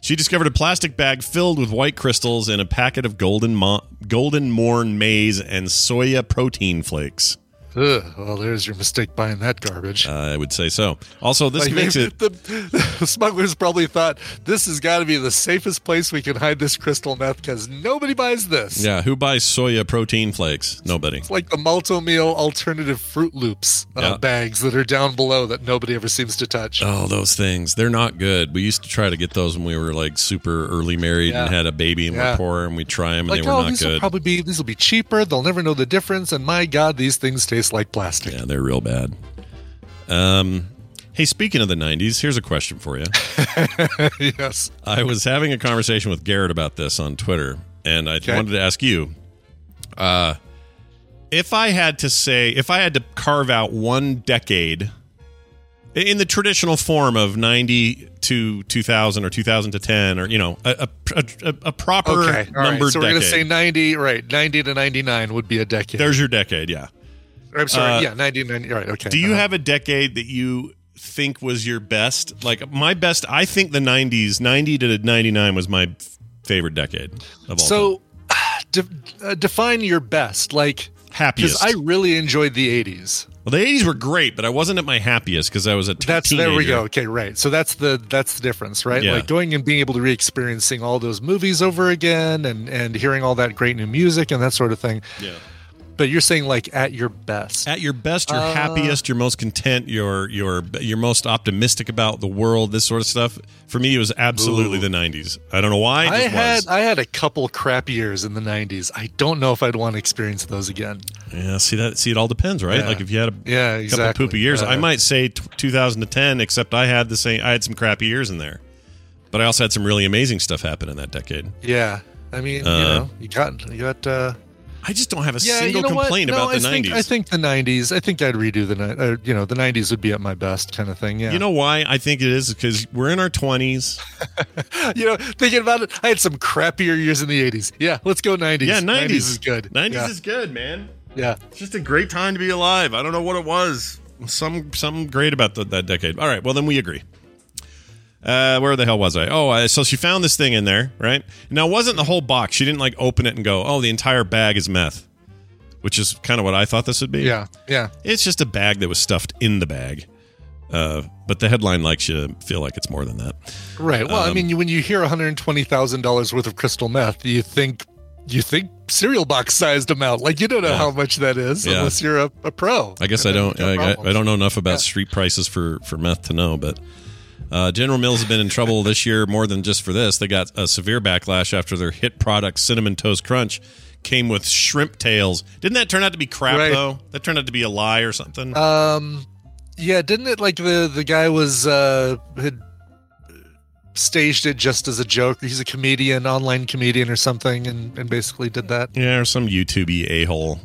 S1: she discovered a plastic bag filled with white crystals and a packet of golden mo- golden morn maize and soya protein flakes.
S2: Ugh, well, there's your mistake buying that garbage.
S1: Uh, I would say so. Also, this
S2: Like,
S1: makes it.
S2: the, the smugglers probably thought this has got to be the safest place we can hide this crystal meth because nobody buys this.
S1: Yeah, who buys soya protein flakes? Nobody.
S2: It's like the Malt-O-Meal alternative Froot Loops uh,
S1: Yeah.
S2: bags that are down below that nobody ever seems to touch.
S1: Oh, those things. They're not good. We used to try to get those when we were like super early married and had a baby and
S2: Yeah.
S1: we're poor and we try them and
S2: like,
S1: they were
S2: oh,
S1: not
S2: these will
S1: good.
S2: probably be these will be cheaper. They'll never know the difference. And my God, these things taste like plastic.
S1: Yeah, they're real bad. Um, hey, speaking of the 90s, here's a question for you.
S2: yes.
S1: I was having a conversation with Garrett about this on Twitter, and I
S2: Okay.
S1: wanted to ask you, uh, if I had to say, if I had to carve out one decade in the traditional form of ninety to two thousand or two thousand to ten, or you know, a a, a, a proper
S2: Okay. All right.
S1: numbered
S2: So we're gonna say ninety. Right. Ninety to ninety nine would be a decade.
S1: There's your decade, yeah.
S2: I'm sorry.
S1: uh,
S2: yeah. Ninety to ninety. Right. Okay.
S1: Do you
S2: Uh-huh.
S1: have a decade that you think was your best? Like my best, I think the '90s, '90 to '99 was my favorite decade of all time.
S2: So, de- uh, define your best. Like,
S1: Happiest.
S2: because I really enjoyed the '80s.
S1: Well, the '80s were great, but I wasn't at my happiest because I was a t-
S2: That's
S1: teenager.
S2: there we go. Okay, right. So that's the that's the difference, right?
S1: Yeah.
S2: Like going and being able to re-experiencing all those movies over again, and and hearing all that great new music and that sort of thing.
S1: Yeah.
S2: But you're saying like at your best.
S1: At your best,
S2: Uh,
S1: your happiest, your most content, your your your most optimistic about the world, this sort of stuff. For me, it was absolutely
S2: Ooh.
S1: the '90s. I don't know why.
S2: I had
S1: was.
S2: I had a couple crap years in the '90s. I don't know if I'd want to experience those again.
S1: Yeah, see that. See, it all depends, right?
S2: Yeah.
S1: Like if you had a
S2: Yeah,
S1: couple
S2: exactly.
S1: poopy years, I
S2: Uh,
S1: might say t- 2010. Except I had the same. I had some crappy years in there, but I also had some really amazing stuff happen in that decade.
S2: Yeah, I mean,
S1: Uh,
S2: you know, you got you got.
S1: I just don't have a
S2: Yeah,
S1: single
S2: you know
S1: complaint
S2: No,
S1: about the
S2: I think,
S1: '90s.
S2: I think the '90s. I think I'd redo the uh, you know the '90s would be at my best kind of thing. Yeah,
S1: You know why I think it is because we're in our 20s.
S2: you know, thinking about it, I had some crappier years in the '80s. Yeah, let's go '90s.
S1: Yeah, 90s,
S2: is good.
S1: 90s
S2: yeah.
S1: is good, man.
S2: yeah.
S1: It's just a great time to be alive. I don't know what it was. Some something great about the, that decade. All right, well then we agree. Uh, where the hell was I? Oh, so she found this thing in there, right? Now, it wasn't the whole box. She didn't like open it and go, "Oh, the entire bag is meth," which is kind of what I thought this would be.
S2: Yeah, yeah.
S1: It's just a bag that was stuffed in the bag. Uh, but the headline likes you to feel like it's more than that.
S2: Right. Well, I
S1: Um,
S2: mean, you, when you hear one hundred twenty thousand dollars worth of crystal meth, you think you think cereal box sized amount. Like you don't know
S1: Yeah.
S2: how much that is
S1: Yeah.
S2: unless you're a, a pro.
S1: I guess I don't. I, I. I don't know enough about
S2: Yeah.
S1: street prices for for meth to know, but uh, General Mills has been in trouble this year more than just for this. They got a severe backlash after their hit product Cinnamon Toast Crunch came with shrimp tails. Didn't that turn out to be crap
S2: Right.
S1: though? That turned out to be a lie or something.
S2: Um, yeah, didn't it like the the guy was uh had staged it just as a joke? He's a comedian, online comedian or something, and and basically did that.
S1: yeah, or some YouTube a hole,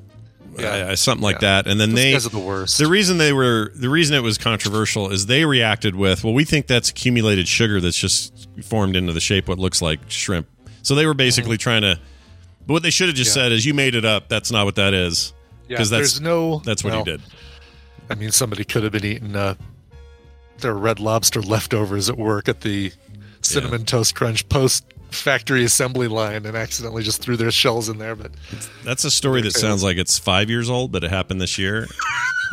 S2: Yeah.
S1: something like
S2: Yeah.
S1: that. And then
S2: Those
S1: they
S2: guys are the worst.
S1: The reason they were the reason it was controversial is they reacted with, well, we think that's accumulated sugar that's just formed into the shape what looks like shrimp. So they were basically trying to. But what they should have just
S2: Mm-hmm. Yeah.
S1: said is, you made it up. That's not what that is.
S2: yeah,
S1: Because that's
S2: there's no.
S1: that's what
S2: well,
S1: he did.
S2: I mean, somebody could have been eating uh, their red lobster leftovers at work at the cinnamon toast crunch post factory assembly line and accidentally just threw their shells in there. But
S1: That's a story that sounds like it's five years old, but it happened this year.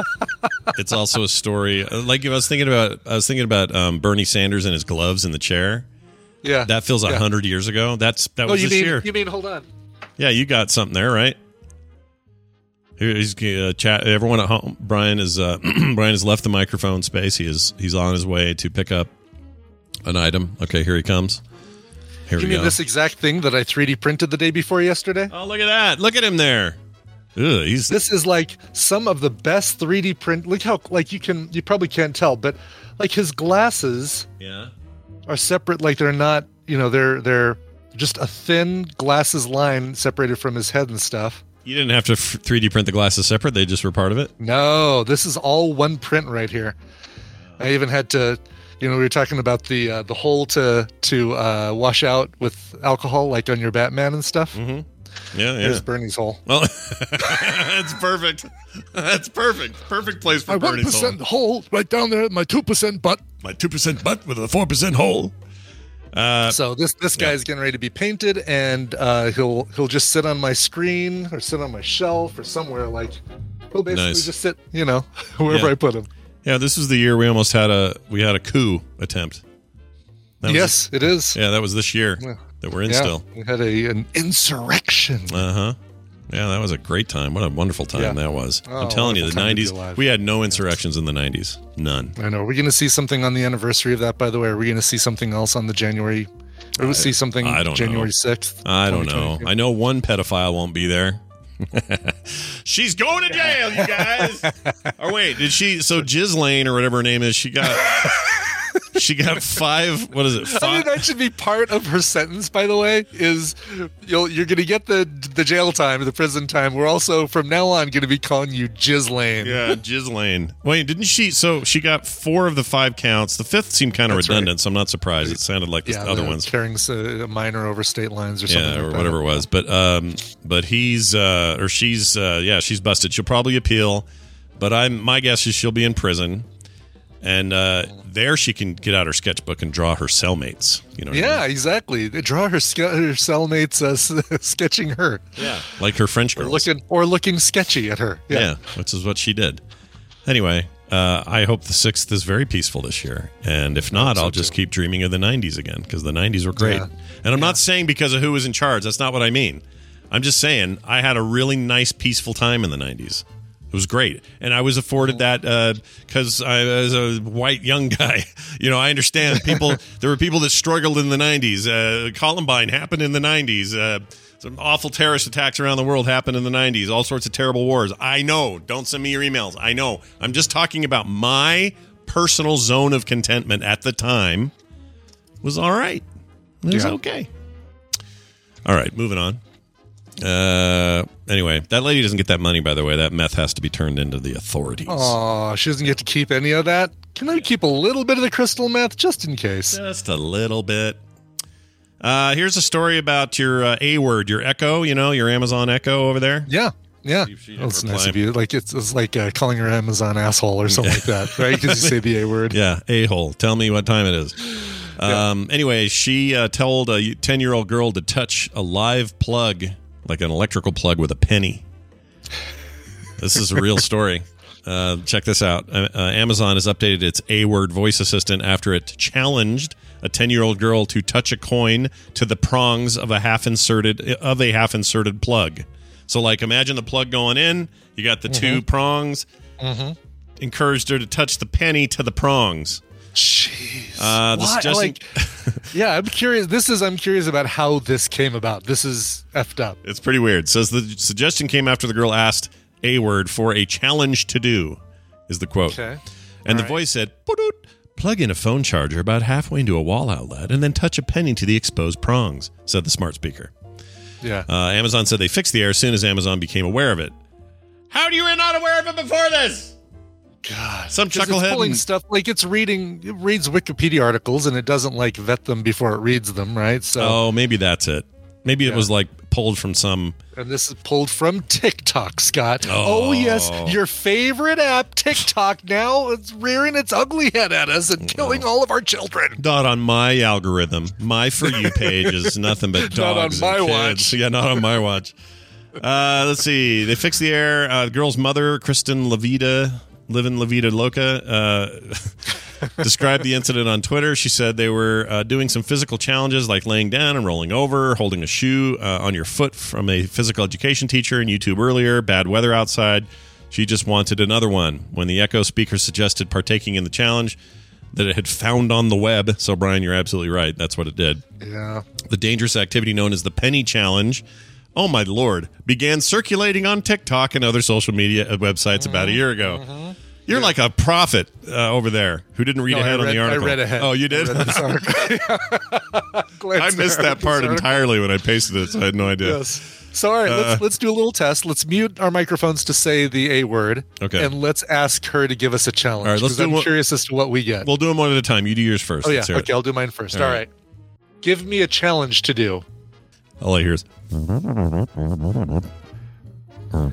S1: it's also a story like I was thinking about. I was thinking about um, Bernie Sanders and his gloves in the chair.
S2: yeah,
S1: That feels a
S2: Yeah.
S1: hundred years ago. That's that was
S2: you
S1: this
S2: mean
S1: year.
S2: you mean hold on?
S1: Yeah, you got something there, right? Here, He's uh, chat. Everyone at home. Brian is uh, Brian has left the microphone space. He is he's on his way to pick up an item. Okay, here he comes. Here
S2: You mean
S1: go.
S2: this exact thing that I 3D printed the day before yesterday?
S1: oh, look at that! Look at him there. Ugh, he's
S2: This is like some of the best 3D print. Look how like you can you probably can't tell, but like his glasses
S1: yeah.
S2: are separate. Like they're not you know they're they're just a thin glasses line separated from his head and stuff.
S1: You didn't have to 3D print the glasses separate. They just were part of it.
S2: No, this is all one print right here. I even had to, you know, we were talking about the uh, the hole to to uh, wash out with alcohol, like on your Batman and stuff.
S1: Yeah, yeah.
S2: There's Bernie's hole.
S1: Well, that's perfect. That's perfect. Perfect place for Bernie's hole.
S2: hole right down there, my two percent butt.
S1: My two percent butt with a four percent hole. Uh,
S2: So this this guy's getting ready to be painted, and uh, he'll he'll just sit on my screen or sit on my shelf or somewhere. Like he'll basically
S1: Nice.
S2: just sit, you know, wherever
S1: Yeah.
S2: I put him.
S1: Yeah, this was the year we almost had a we had a coup attempt. That was-
S2: yes, it is.
S1: yeah, that was this year
S2: Yeah.
S1: that we're in
S2: Yeah,
S1: still.
S2: we had a an insurrection.
S1: Uh huh. Yeah, that was a great time. What a wonderful time
S2: Yeah.
S1: that was.
S2: Oh,
S1: I'm telling you, the
S2: wonderful time to be
S1: '90s. We had no insurrections in the '90s. None.
S2: I know. Are we going to see something on the anniversary of that? By the way, are we going to see something else on the January? Or we see something
S1: I don't know.
S2: January sixth?
S1: I don't know. I know one pedophile won't be there. She's going to jail, you guys. or wait, did she? So Jiz Lane or whatever her name is, she got. She got five. What is it?
S2: I mean, that should be part of her sentence. By the way, is you'll you're going to get the the jail time, the prison time. We're also from now on going to be calling you Jizz Lane.
S1: Yeah, Jiz Lane. Wait, didn't she? So she got four of the five counts. The fifth seemed kind of
S2: That's
S1: redundant, so I'm not surprised. It sounded like the
S2: Yeah,
S1: other ones.
S2: carrying a minor over state lines or something.
S1: yeah,
S2: like
S1: or
S2: that.
S1: whatever it was. But um, but he's uh, or she's uh, yeah, she's busted. She'll probably appeal, but I'm my guess is she'll be in prison, and uh, there she can get out her sketchbook and draw her cellmates. You know, what I
S2: Yeah,
S1: mean?
S2: exactly. They draw her, ske- her cellmates uh, sketching her,
S1: yeah, like her French
S2: or looking or looking sketchy at her.
S1: yeah.
S2: Yeah,
S1: which is what she did. Anyway, uh, I hope the sixth is very peaceful this year, and if not,
S2: so
S1: I'll just
S2: too.
S1: keep dreaming of the '90s again because the '90s were great.
S2: Yeah.
S1: And I'm not saying because of who was in charge. That's not what I mean. I'm just saying I had a really nice, peaceful time in the '90s. It was great, and I was afforded that because I was a white young guy. You know, I understand people. there were people that struggled in the '90s. Uh, Columbine happened in the '90s. Uh, some awful terrorist attacks around the world happened in the '90s. All sorts of terrible wars. I know. Don't send me your emails. I know. I'm just talking about my personal zone of contentment at the time. Was all right. It was
S2: Yeah.
S1: okay. All right, moving on. Uh, anyway, that lady doesn't get that money. By the way, that meth has to be turned into the authorities.
S2: Oh, she doesn't get to keep any of that. Can I keep a little bit of the crystal meth just in case?
S1: Just a little bit. Uh, here's a story about your uh, A word, your Echo. You know, your Amazon Echo over there.
S2: Yeah, yeah.
S1: She
S2: That's nice of you. Like it's, it's like uh, calling her Amazon asshole or something like that, right? Because you say the A word.
S1: Yeah, a hole. Tell me what time it is. Um, anyway, she uh, told a 10 year old girl to touch a live plug, like an electrical plug with a penny. This is a real story. Uh, check this out. Uh, uh, Amazon has updated its A word voice assistant after it challenged a 10 year old girl to touch a coin to the prongs of a half inserted of a half inserted plug. So, like, imagine the plug going in. You got the two prongs. Encouraged her to touch the penny to the prongs.
S2: Jeez.
S1: Uh, the
S2: Why?
S1: suggestion-
S2: Like, yeah, I'm curious. This is I'm curious about how this came about. This is effed up.
S1: It's pretty weird. Says the suggestion came after the girl asked a word for a challenge to do, is the quote.
S2: Okay.
S1: And the
S2: All right.
S1: voice said, plug in a phone charger about halfway into a wall outlet and then touch a penny to the exposed prongs, said the smart speaker.
S2: Yeah.
S1: Uh, Amazon said they fixed the error as soon as Amazon became aware of it. How do you were not aware of it before this?
S2: God.
S1: Some chucklehead
S2: pulling
S1: and-
S2: stuff like it's reading it reads Wikipedia articles and it doesn't like vet them before it reads them, right? So
S1: Oh, maybe that's it. Maybe it was like pulled from some.
S2: and this is pulled from TikTok, Scott. Oh. yes, your favorite app, TikTok, now it's rearing its ugly head at us and killing all of our children.
S1: Not on my algorithm. My for you page is nothing but dogs.
S2: Not on my
S1: and
S2: watch.
S1: kids. Yeah, not on my watch. Uh, let's see. They fixed the air. Uh, the girl's mother, Kristin Livdahl, living La Vida Loca, uh, described the incident on Twitter. She said they were uh, doing some physical challenges like laying down and rolling over, holding a shoe uh, on your foot from a physical education teacher in YouTube earlier, bad weather outside. She just wanted another one. When the Echo speaker suggested partaking in the challenge, that it had found on the web. So, Brian, you're absolutely right. That's what it did.
S2: Yeah.
S1: The dangerous activity known as the Penny Challenge, oh my lord, began circulating on TikTok and other social media uh, websites about a year ago. You're like a prophet uh, over there who didn't read
S2: No,
S1: ahead
S2: I
S1: on the article.
S2: I read ahead.
S1: Oh, you did?
S2: I, read.
S1: I missed that part entirely when I pasted it, so I had no idea.
S2: Yes. So all right,
S1: Uh,
S2: let's let's do a little test. Let's mute our microphones to say the A word.
S1: Okay.
S2: And let's ask her to give us a challenge.
S1: All right, let's do
S2: I'm
S1: one-
S2: curious as to what we get.
S1: We'll do them one at a time. You do yours first.
S2: oh yeah.
S1: Let's it.
S2: Okay, I'll do mine first.
S1: All
S2: All
S1: right.
S2: right. Give me a challenge to do.
S1: All I hear is
S2: All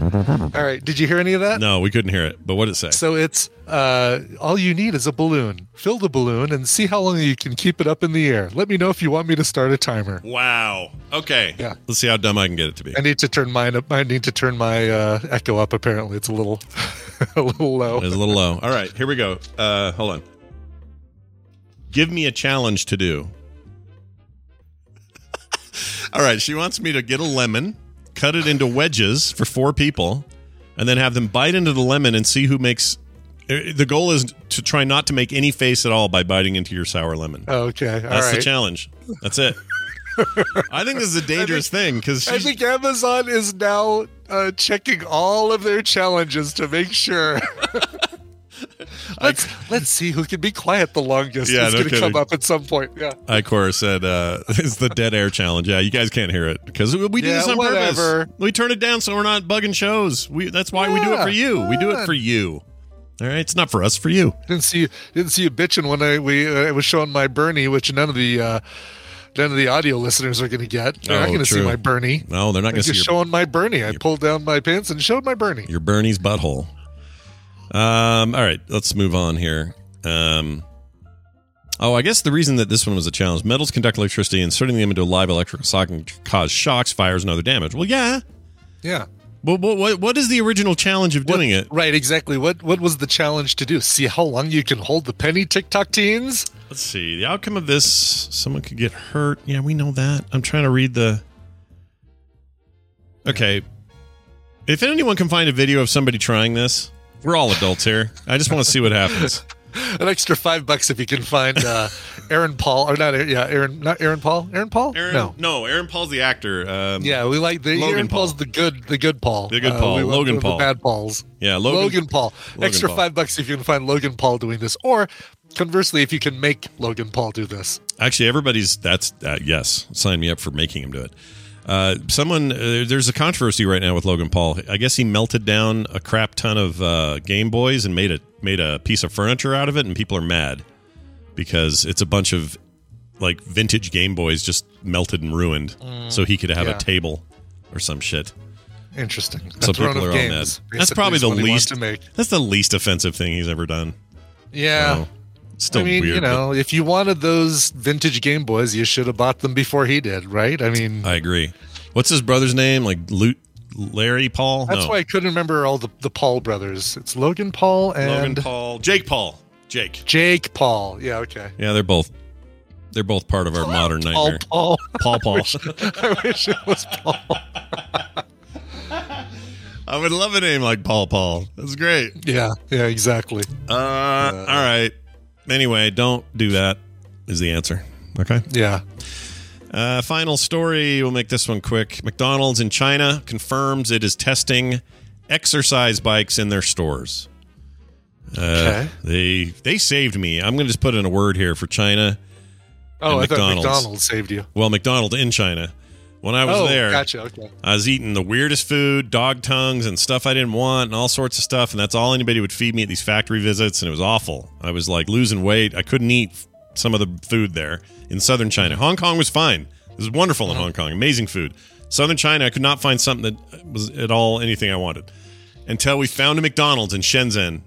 S2: right. Did you hear any of that?
S1: no. We couldn't hear it, but what did it say?
S2: So it's uh, all you need is a balloon. Fill the balloon and see how long you can keep it up in the air. Let me know if you want me to start a timer.
S1: Wow. Okay.
S2: Yeah.
S1: Let's see how dumb I can get it to be.
S2: I need to turn mine up. I need to turn my uh, echo up. Apparently, it's a little, a little low.
S1: It's a little low. All right, here we go. Uh, hold on. Give me a challenge to do. All right, she wants me to get a lemon, cut it into wedges for four people, and then have them bite into the lemon and see who makes. uh, The goal is to try not to make any face at all by biting into your sour lemon.
S2: Okay. All
S1: That's
S2: right.
S1: the challenge. That's it. I think this is a dangerous thing because
S2: I think Amazon is now uh, checking all of their challenges to make sure. let's let's see who can be quiet the longest.
S1: Yeah,
S2: it's
S1: no
S2: going to come up at some point. Yeah.
S1: Icor said uh, it's the dead air challenge. Yeah, you guys can't hear it because we do
S2: Yeah,
S1: this on
S2: whatever.
S1: purpose. We turn it down so we're not bugging shows. We that's why we do it for you. We do it for you. All right, it's not for us, for you.
S2: Didn't see didn't see you bitching when I we uh, I was showing my Bernie, which none of the uh, none of the audio listeners are going to get. They're not
S1: Oh,
S2: going to see my Bernie.
S1: No, they're not going to see
S2: just
S1: your,
S2: showing my Bernie. I pulled down my pants and showed my Bernie.
S1: your Bernie's butthole. Um. All right, let's move on here. Um. Oh, I guess the reason that this one was a challenge: metals conduct electricity, inserting them into a live electrical socket can cause shocks, fires, and other damage. Well, yeah.
S2: Yeah.
S1: But what, what, what is the original challenge of doing it?
S2: Right, exactly. What what was the challenge to do? See how long you can hold the penny TikTok teens?
S1: Let's see. The outcome of this someone could get hurt. Yeah, we know that. I'm trying to read the. Okay. If anyone can find a video of somebody trying this, we're all adults here. I just want to see what happens.
S2: An extra five bucks if you can find uh, Aaron Paul or not? Yeah, Aaron, not Aaron Paul. Aaron Paul?
S1: Aaron,
S2: no.
S1: Aaron Paul's the actor. Um,
S2: Yeah, we like the
S1: Logan
S2: Aaron
S1: Paul.
S2: Paul's the good, the good Paul,
S1: The good Paul,
S2: we
S1: Logan
S2: with
S1: Paul.
S2: the bad Pauls.
S1: yeah.
S2: Logan,
S1: Logan.
S2: Paul.
S1: Logan
S2: Extra
S1: Paul.
S2: five bucks if you can find Logan Paul doing this, or conversely, if you can make Logan Paul do this.
S1: Actually, everybody's that's uh, yes. Sign me up for making him do it. Uh, someone uh, there's a controversy right now with Logan Paul. I guess he melted down a crap ton of uh, Game Boys and made a made a piece of furniture out of it, and people are mad because it's a bunch of like vintage Game Boys just melted and ruined, so he could have
S2: yeah.
S1: a table or some shit.
S2: Interesting.
S1: So people are all mad.
S2: games,
S1: That's probably the
S2: what he wants
S1: least. That's the least offensive thing he's ever done.
S2: Yeah.
S1: So, Still
S2: I mean,
S1: weird.
S2: you
S1: but
S2: know, if you wanted those vintage Game Boys, you should have bought them before he did, right? I mean,
S1: I agree. What's his brother's name? Like Lu Larry Paul?
S2: that's
S1: no.
S2: why I couldn't remember all the, the Paul brothers. It's Logan Paul and
S1: Logan Paul. Jake Paul. Jake.
S2: Jake Paul. Yeah, okay.
S1: Yeah, they're both they're both part of our modern
S2: Paul
S1: nightmare.
S2: Paul.
S1: Paul Paul.
S2: I wish it was Paul.
S1: I would love a name like Paul Paul. That's great.
S2: Yeah, yeah, exactly.
S1: Uh, all right. Anyway, don't do that. Is the answer. Okay.
S2: Yeah.
S1: Uh, final story. We'll make this one quick. McDonald's in China confirms it is testing exercise bikes in their stores. Uh,
S2: Okay.
S1: They they saved me. I'm going to just put in a word here for China.
S2: Oh, I thought
S1: McDonald's.
S2: McDonald's saved you.
S1: Well, McDonald's in China. When I was
S2: oh,
S1: there,
S2: gotcha. Okay.
S1: I was eating the weirdest food, dog tongues and stuff I didn't want, and all sorts of stuff. And that's all anybody would feed me at these factory visits, and it was awful. I was like losing weight. I couldn't eat some of the food there in southern China. Hong Kong was fine. It was wonderful in Hong Kong. Amazing food. Southern China, I could not find something that was at all anything I wanted until we found a McDonald's in Shenzhen.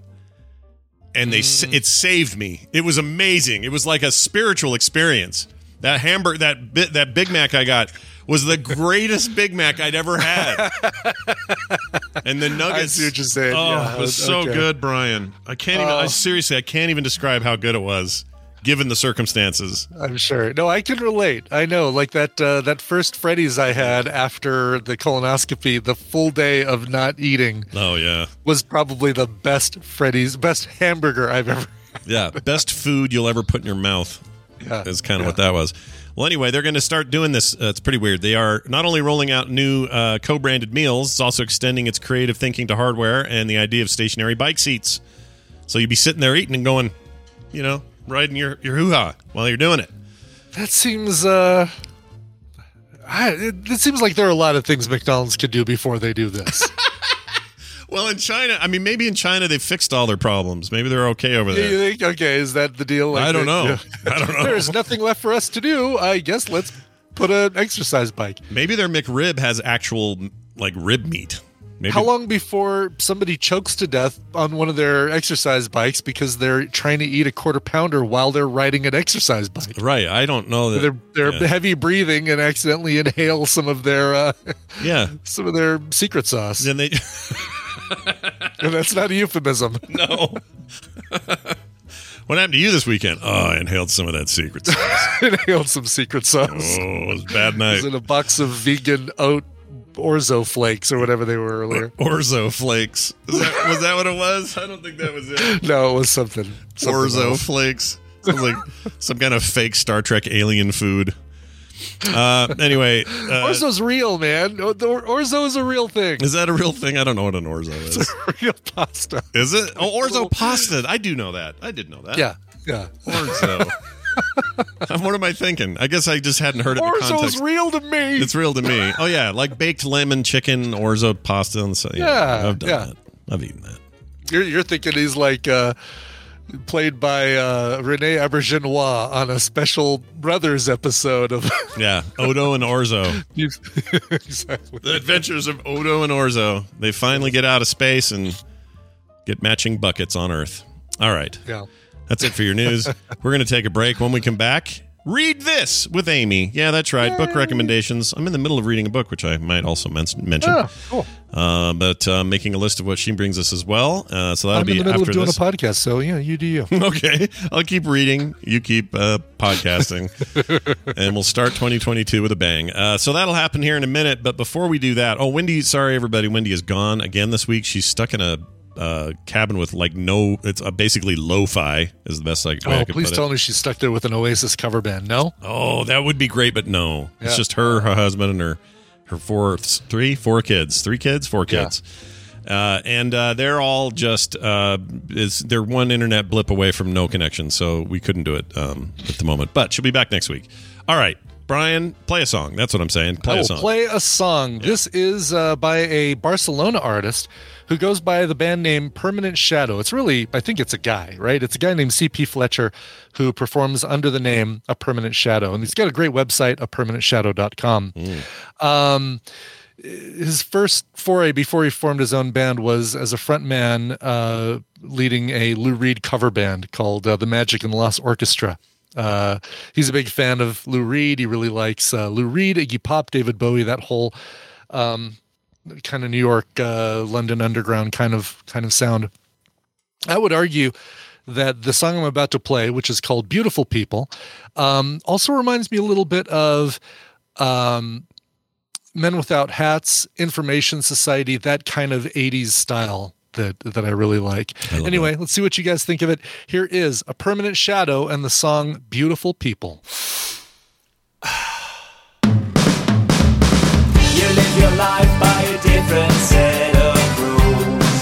S1: And they
S2: Mm.
S1: it saved me. It was amazing. It was like a spiritual experience. That hamburger, that bit, that Big Mac I got was the greatest Big Mac I'd ever had. and the nuggets.
S2: see what you're saying.
S1: Oh,
S2: Yeah,
S1: it was so good, Brian. I can't even. I,
S2: Oh.
S1: seriously, I can't even describe how good it was, given the circumstances.
S2: I'm sure. No, I can relate. I know, like that uh, that first Freddy's I had after the colonoscopy, the full day of not eating
S1: Oh yeah,
S2: was probably the best Freddy's, best hamburger I've ever.
S1: yeah. Best food you'll ever put in your mouth.
S2: Yeah,
S1: is kind of
S2: yeah.
S1: what that was. Well, anyway, they're going to start doing this. Uh, it's pretty weird. They are not only rolling out new uh, co-branded meals, it's also extending its creative thinking to hardware and the idea of stationary bike seats. So you'd be sitting there eating and going, you know, riding your your hoo ha while you're doing it.
S2: That seems. uh I, it, it seems like there are a lot of things McDonald's could do before they do this.
S1: Well, in China, I mean, maybe in China they've fixed all their problems. Maybe they're okay over
S2: Do you
S1: there.
S2: think? Okay, is that the deal? Like
S1: I don't know.
S2: yeah.
S1: I don't know.
S2: There's nothing left for us to do. I guess let's put an exercise bike.
S1: Maybe their McRib has actual like rib meat. Maybe
S2: How long before somebody chokes to death on one of their exercise bikes because they're trying to eat a quarter pounder while they're riding an exercise bike?
S1: Right. I don't know that.
S2: They're they're
S1: yeah.
S2: heavy breathing and accidentally inhale some of their uh,
S1: yeah.
S2: some of their secret sauce.
S1: Then they
S2: And that's not a euphemism.
S1: no. what happened to you this weekend? Oh, I inhaled some of that secret sauce.
S2: inhaled some secret sauce.
S1: Oh, it was a bad
S2: It
S1: night.
S2: was in a box of vegan oat orzo flakes or whatever they were earlier.
S1: Orzo flakes. Is that, was that what it was? I don't think that was it.
S2: No, it was something. something
S1: Orzo
S2: else.
S1: flakes. Sounds like some kind of fake Star Trek alien food. Uh, anyway, uh,
S2: Orzo's real, man. Orzo is a real thing.
S1: is that a real thing? I don't know what an orzo is.
S2: real pasta.
S1: Is it? Oh, orzo pasta. I do know that. I did know that.
S2: Yeah, yeah.
S1: Orzo. what am I thinking? I guess I just hadn't heard it
S2: Orzo's real to me.
S1: It's real to me. Oh yeah, like baked lemon chicken orzo pasta and so. Yeah,
S2: Yeah,
S1: I've done
S2: yeah.
S1: that. I've eaten that.
S2: You're, you're thinking he's like uh, played by uh, Rene Auberjonois on a special Brothers episode of.
S1: Yeah, Odo and Orzo.
S2: exactly.
S1: The Adventures of Odo and Orzo. They finally get out of space and get matching buckets on Earth. All right.
S2: Yeah.
S1: That's it for your news. We're going to take a break. When we come back, read this with Amy. Yeah, that's right. Book recommendations. I'm in the middle of reading a book, which I might also men- mention.
S2: Oh, cool.
S1: Uh, but uh, making a list of what she brings us as well. Uh, so that'll
S2: I'm
S1: be
S2: in the middle
S1: after
S2: of doing
S1: this.
S2: a podcast, so yeah, you do you.
S1: okay, I'll keep reading. You keep uh, podcasting, and we'll start 2022 with a bang. Uh, so that'll happen here in a minute. But before we do that, oh, Wendy, sorry everybody, Wendy is gone again this week. She's stuck in a uh, cabin with like no. It's uh, basically lo-fi is the best way I
S2: Oh,
S1: could
S2: please
S1: put
S2: tell
S1: it.
S2: me she's stuck there with an Oasis cover band. No,
S1: Oh, that would be great, but no, it's just her, her husband, and her her four, three, four kids, three kids, four
S2: Yeah.
S1: kids. Uh, and uh, they're all just uh, is they're one internet blip away from no connection, so we couldn't do it um, at the moment. But she'll be back next week. All right, Brian, play a song. That's what I'm saying. Play a
S2: will
S1: song.
S2: play a song. This is uh, by a Barcelona artist who goes by the band name Permanent Shadow. It's really, I think it's a guy, right? It's a guy named CP Fletcher who performs under the name A Permanent Shadow. And he's got a great website, apermanentshadow.com. Um, his first foray before he formed his own band was as a frontman uh, leading a Lou Reed cover band called uh, the Magic and Loss Orchestra. Uh, he's a big fan of Lou Reed. He really likes uh, Lou Reed, Iggy Pop, David Bowie, that whole um, kind of New York, uh, London underground kind of kind of sound. I would argue that the song I'm about to play, which is called "Beautiful People," um, also reminds me a little bit of um, Men Without Hats, Information Society, that kind of '80s style that that I really like.
S1: I love
S2: anyway, let's see what you guys think of it. Here is a permanent shadow and the song "Beautiful People."
S6: You live your life by a different set of rules.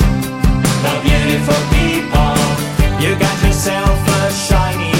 S6: The beautiful people, you got yourself a shiny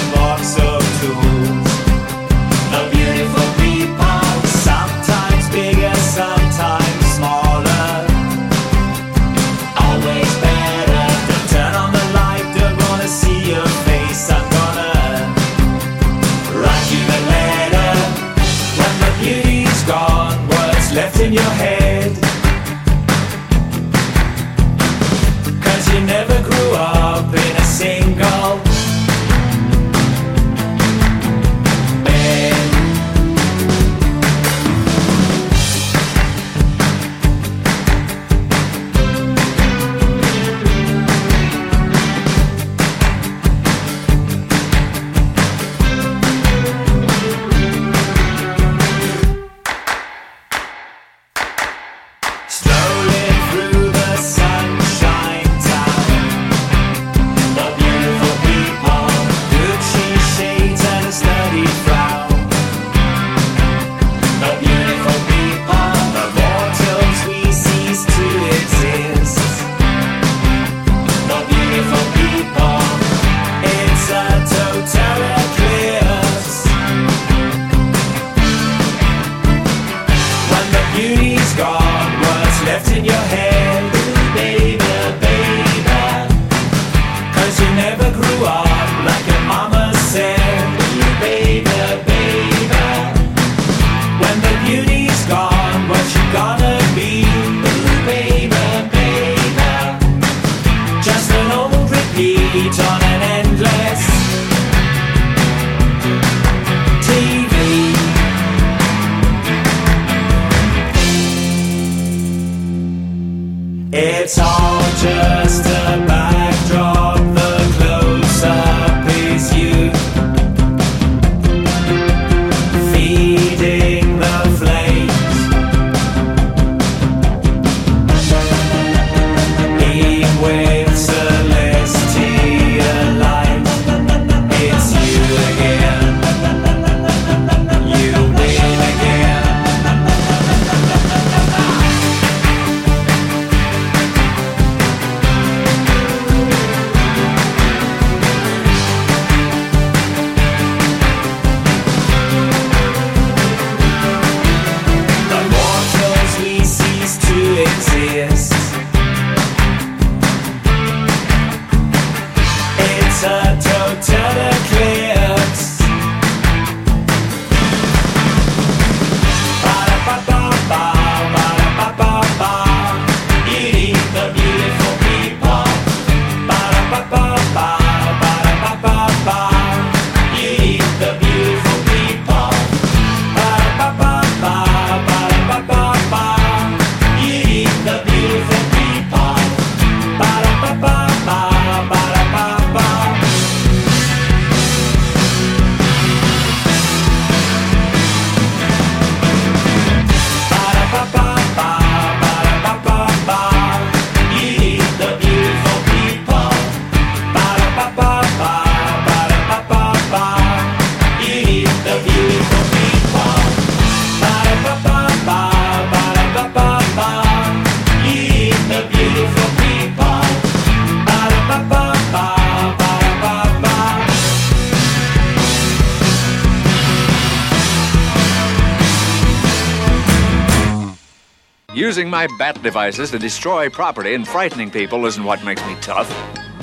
S7: bat devices to destroy property and frightening people isn't what makes me tough.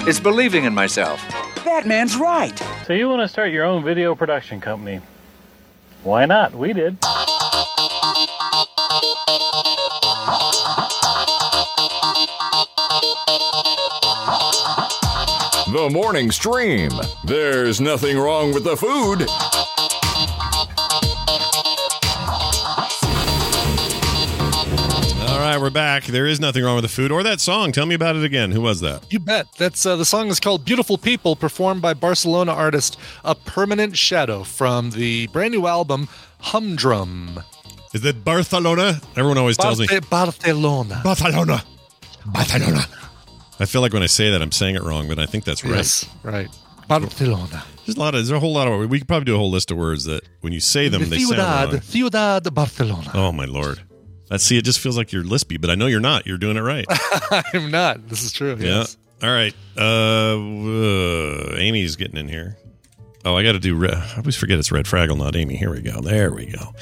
S7: It's believing in myself.
S8: Batman's right.
S9: So you want to start your own video production company? Why not? We did.
S5: The morning stream. There's nothing wrong with the food.
S1: Right, we're back. There is nothing wrong with the food or that song. Tell me about it again. Who was that?
S2: You bet. That's uh, the song is called "Beautiful People," performed by Barcelona artist A Permanent Shadow from the brand new album Humdrum.
S1: Is it Barcelona? Everyone always tells me
S2: Barcelona.
S1: Barcelona. Barcelona. I feel like when I say that, I'm saying it wrong, but I think that's right.
S2: Yes, right. Barcelona.
S1: There's a lot of. There's a whole lot of. We could probably do a whole list of words that when you say them, they sound
S2: Ciudad,
S1: wrong.
S2: Ciudad Barcelona.
S1: Oh my lord. Let's see. It just feels like you're lispy, but I know you're not. You're doing it right.
S2: I'm not. This is true. Yes.
S1: Yeah. All right. Uh, uh, Amy's getting in here. Oh, I got to do. Re- I always forget it's Red Fraggle, not Amy. Here we go. There we go.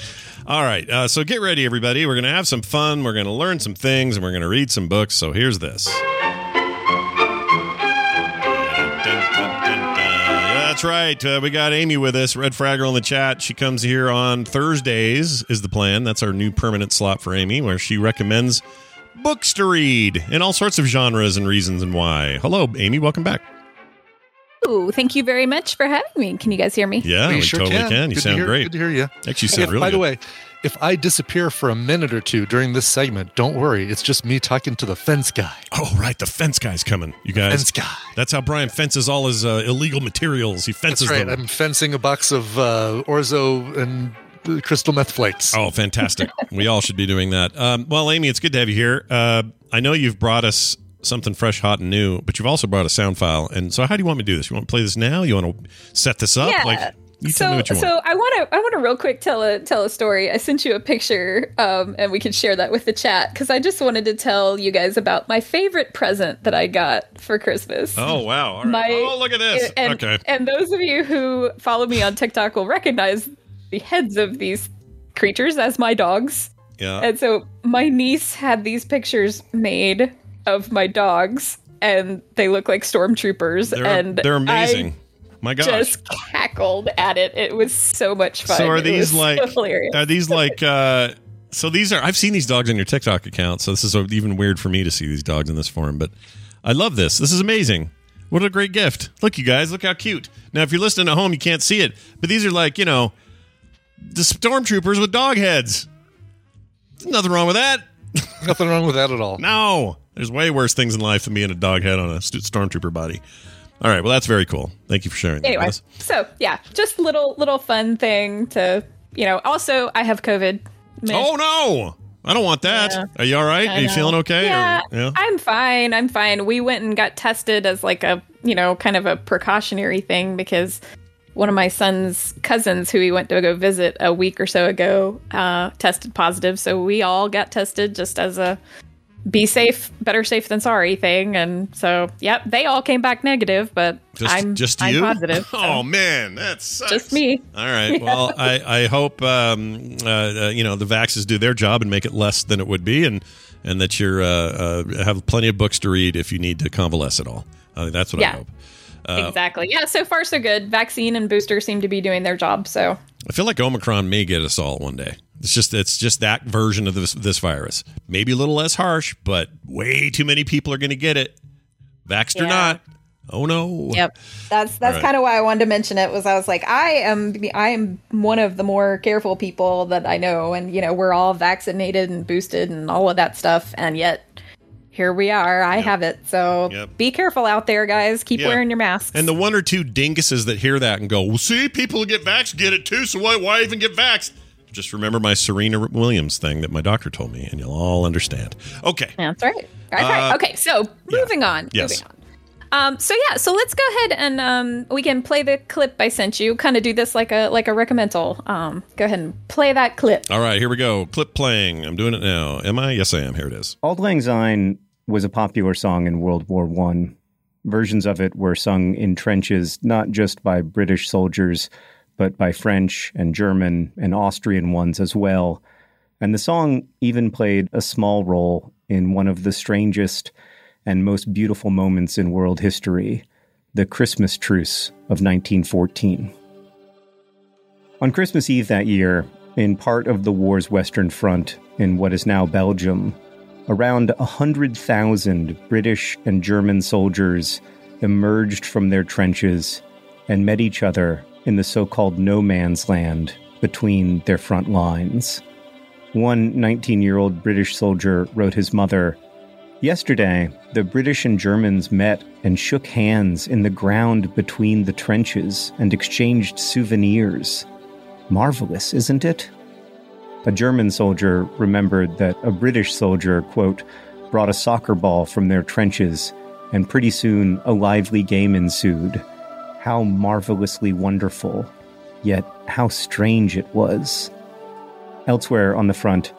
S1: All right. Uh, so get ready, everybody. We're going to have some fun. We're going to learn some things, and we're going to read some books. So here's this. That's right. Uh, we got Amy with us, Red Fraggle in the chat. She comes here on Thursdays, is the plan. That's our new permanent slot for Amy, where she recommends books to read in all sorts of genres and reasons and why. Hello, Amy. Welcome back.
S8: Ooh, thank you very much for having me. Can you guys hear me?
S1: Yeah,
S2: We
S1: we,
S2: sure
S1: totally
S2: can.
S1: can. You
S2: Good to
S1: sound
S2: hear-
S1: great.
S2: Good to hear you.
S1: Actually, you sound
S2: If-
S1: really
S2: by the way, if I disappear for a minute or two during this segment, don't worry. It's just me talking to the fence guy.
S1: Oh, right. The fence guy's coming. You guys.
S2: Fence guy.
S1: That's how Brian fences all his uh, illegal materials. He fences
S2: That's right.
S1: them.
S2: I'm fencing a box of uh, orzo and crystal meth flakes.
S1: Oh, fantastic. we all should be doing that. Um, well, Amy, it's good to have you here. Uh, I know you've brought us something fresh, hot, and new, but you've also brought a sound file. And so, how do you want me to do this? You want to play this now? You want to set this up?
S8: Yeah.
S1: Like, you
S8: so,
S1: tell me what you want.
S8: so I want to I want to real quick tell a tell a story. I sent you a picture, um, and we can share that with the chat because I just wanted to tell you guys about my favorite present that I got for Christmas.
S1: oh, wow. All right.
S8: My-
S1: oh, look at this.
S8: And,
S1: okay.
S8: and those of you who follow me on TikTok will recognize the heads of these creatures as my dogs.
S1: Yeah.
S8: And so my niece had these pictures made of my dogs, and they look like stormtroopers.
S1: They're,
S8: and
S1: they're
S8: I
S1: amazing. My gosh.
S8: just cackled at it. It was so much fun.
S1: So are these like
S8: so hilarious?
S1: are these like uh so these are I've seen these dogs on your TikTok account, so this is even weird for me to see these dogs in this form, but I love this. This is amazing. What a great gift. Look you guys, look how cute. Now if you're listening at home you can't see it, but these are like, you know, the stormtroopers with dog heads. There's nothing wrong with that.
S2: Nothing wrong with that at all.
S1: No. There's way worse things in life than being a dog head on a stormtrooper body. All right, well that's very cool. Thank you for sharing that
S8: anyway,
S1: us.
S8: so yeah, just little little fun thing to you know. Also, I have COVID. Meh.
S1: Oh no. I don't want that.
S8: Yeah.
S1: Are you all right?
S8: I
S1: Are you
S8: know.
S1: feeling okay?
S8: Yeah,
S1: Or, yeah.
S8: I'm fine. I'm fine. We went and got tested as like a, you know, kind of a precautionary thing because one of my son's cousins who he went to go visit a week or so ago uh, tested positive. So we all got tested just as a be safe, better safe than sorry thing. And so, yep, they all came back negative, but
S1: Just,
S8: I'm
S1: just
S8: I'm
S1: you?
S8: positive. so
S1: Oh man, that's
S8: just me.
S1: All right. Well, I I hope um, uh, uh, you know the vaxes do their job and make it less than it would be, and and that you're uh, uh, have plenty of books to read if you need to convalesce at all. I think that's what I hope. Uh,
S8: exactly. Yeah. So far, so good. Vaccine and booster seem to be doing their job. So
S1: I feel like Omicron may get us all one day. It's just it's just that version of this this virus. Maybe a little less harsh, but way too many people are going to get it. Vaxxed or not. Oh no.
S8: Yep. That's that's
S1: right.
S8: kind of why I wanted to mention it was I was like I am I am one of the more careful people that I know and you know we're all vaccinated and boosted and all of that stuff and yet here we are I have it so
S1: Yep.
S8: be careful out there guys keep
S1: Yeah.
S8: wearing your masks
S1: And the one or two dinguses that hear that and go, well, see, people who get vaxxed get it too, so why, why even get vaxxed? Just remember my Serena Williams thing that my doctor told me, and you'll all understand. Okay.
S8: That's right. That's
S1: Uh,
S8: right. Okay, so moving on.
S1: Yes.
S8: Moving on. Um, so yeah, so let's go ahead and um, we can play the clip I sent you. Kind of do this like a like a recommendal. Um, go ahead and play that clip.
S1: All right, here we go. Clip playing. I'm doing it now. Am I? Yes, I am. Here it is.
S10: Auld Lang Syne was a popular song in World War One. Versions of it were sung in trenches not just by British soldiers, but by French and German and Austrian ones as well. And the song even played a small role in one of the strangest and most beautiful moments in world history the Christmas truce of 1914. On Christmas Eve that year, in part of the war's Western Front in what is now Belgium, around 100,000 British and German soldiers emerged from their trenches and met each other in the so called no man's land between their front lines. One 19 year old British soldier wrote his mother Yesterday, the British and Germans met and shook hands in the ground between the trenches and exchanged souvenirs. Marvelous, isn't it? A German soldier remembered that a British soldier, quote, brought a soccer ball from their trenches, and pretty soon a lively game ensued. How marvelously wonderful, yet how strange it was. Elsewhere on the front,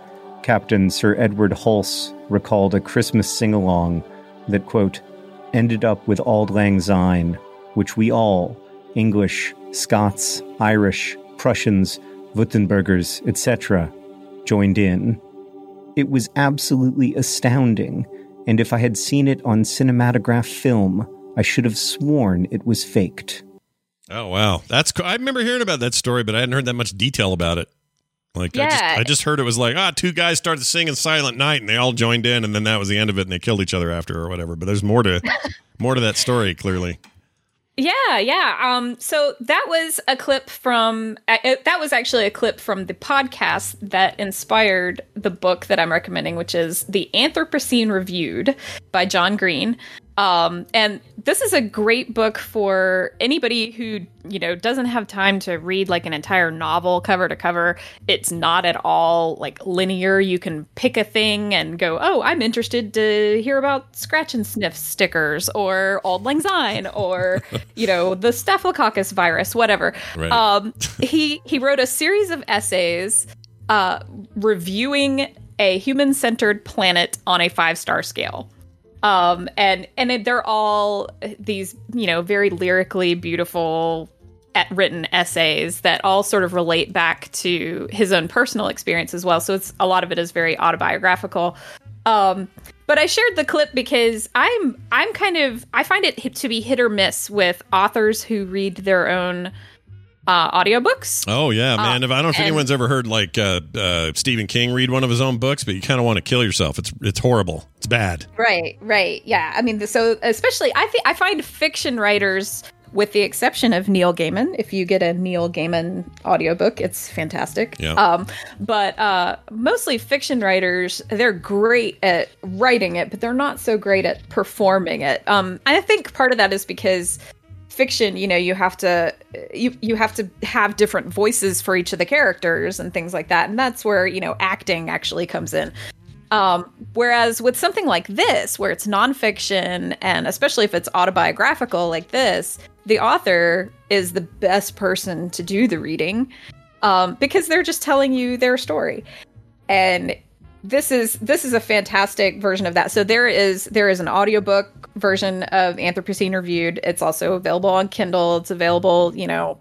S10: Captain Sir Edward Hulse recalled a Christmas sing along that, quote, ended up with Auld Lang Syne, which we all, English, Scots, Irish, Prussians, Württembergers, etc., joined in. It was absolutely astounding, and if I had seen it on cinematograph film, I should have sworn it was faked.
S1: Oh wow, that's cool. I remember hearing about that story, but I hadn't heard that much detail about it. Like I just I just heard it was like ah two guys started singing Silent Night and they all joined in and then that was the end of it and they killed each other after or whatever. But there's more to more to that story clearly.
S8: Yeah, yeah. Um, so that was a clip from uh, it, that was actually a clip from the podcast that inspired the book that I'm recommending, which is The Anthropocene Reviewed by John Green. Um, and this is a great book for anybody who you know doesn't have time to read like an entire novel cover to cover. It's not at all like linear. You can pick a thing and go, "Oh, I'm interested to hear about scratch and sniff stickers or Auld Lang Syne or you know the Staphylococcus virus, whatever."
S11: Right.
S8: Um, he he wrote a series of essays uh, reviewing a human-centered planet on a five-star scale um and and they're all these you know very lyrically beautiful written essays that all sort of relate back to his own personal experience as well. So it's a lot of it is very autobiographical. Um but i shared the clip because i'm i'm kind of i find it to be hit or miss with authors who read their own uh audiobooks
S1: Oh yeah,
S8: Uh,
S1: man. if I don't know if
S8: and-
S1: anyone's ever heard like uh, uh, Stephen King read one of his own books, but you kind of want to kill yourself. It's it's horrible. It's bad.
S8: Right, right. Yeah. I mean, so especially I think I find fiction writers with the exception of Neil Gaiman, if you get a Neil Gaiman audiobook, it's fantastic.
S11: Yeah.
S8: Um but uh mostly fiction writers, they're great at writing it, but they're not so great at performing it. Um I think part of that is because fiction you know you have to you you have to have different voices for each of the characters and things like that and that's where you know acting actually comes in um, whereas with something like this, where it's nonfiction, and especially if it's autobiographical like this, the author is the best person to do the reading um, because they're just telling you their story. And this is this is a fantastic version of that. So there is there is an audiobook version of Anthropocene Reviewed. It's also available on Kindle. It's available, you know,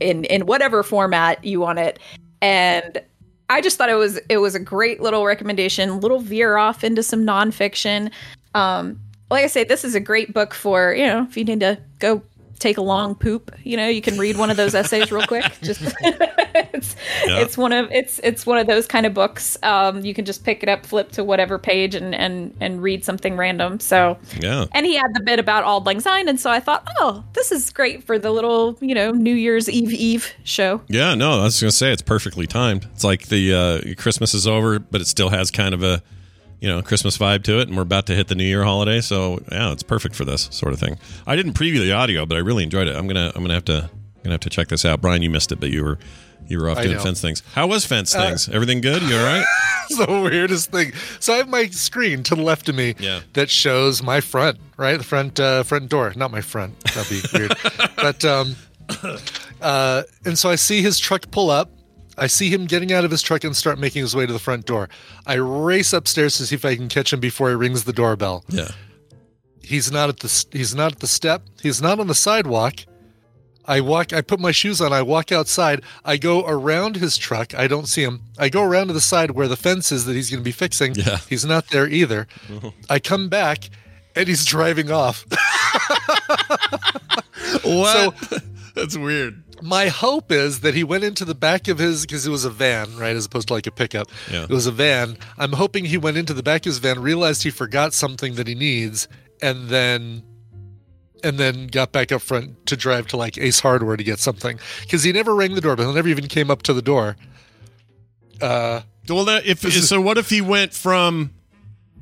S8: in in whatever format you want it. And I just thought it was it was a great little recommendation, little veer off into some nonfiction. Um, like I say, this is a great book for you know if you need to go take a long poop. You know, you can read one of those essays real quick. Just it's
S11: Yeah.
S8: it's one of it's it's one of those kind of books. Um, you can just pick it up, flip to whatever page, and and and read something random. So
S1: Yeah.
S8: and he had the bit about Auld Lang Syne, and so I thought, oh, this is great for the little you know New Year's Eve Eve show.
S1: Yeah, no, I was going to say it's perfectly timed. It's like the uh, Christmas is over, but it still has kind of a you know Christmas vibe to it, and we're about to hit the New Year holiday, so yeah, it's perfect for this sort of thing. I didn't preview the audio, but I really enjoyed it. I'm gonna I'm gonna have to gonna have to check this out. Brian, you missed it, but you were you were off
S2: I
S1: doing
S2: know.
S1: fence things. How was fence
S2: Uh,
S1: things? Everything good? You all right?
S2: it's the weirdest thing. So I have my screen to the left of me
S1: Yeah.
S2: that shows my front, right? The front uh, front door, not my front. That'd be weird. but um, uh, and so I see his truck pull up. I see him getting out of his truck and start making his way to the front door. I race upstairs to see if I can catch him before he rings the doorbell.
S1: Yeah.
S2: He's not at the he's not at the step. He's not on the sidewalk. I walk I put my shoes on, I walk outside, I go around his truck, I don't see him. I go around to the side where the fence is that he's gonna be fixing.
S1: Yeah.
S2: He's not there either. I come back and he's driving off.
S1: what? That's weird.
S2: My hope is that he went into the back of his because it was a van, right, as opposed to like a pickup.
S1: Yeah.
S2: It was a van. I'm hoping he went into the back of his van, realized he forgot something that he needs, and then and then got back up front to drive to like Ace Hardware to get something because he never rang the doorbell. He never even came up to the door. Uh,
S1: Well, that, if so, what if he went from?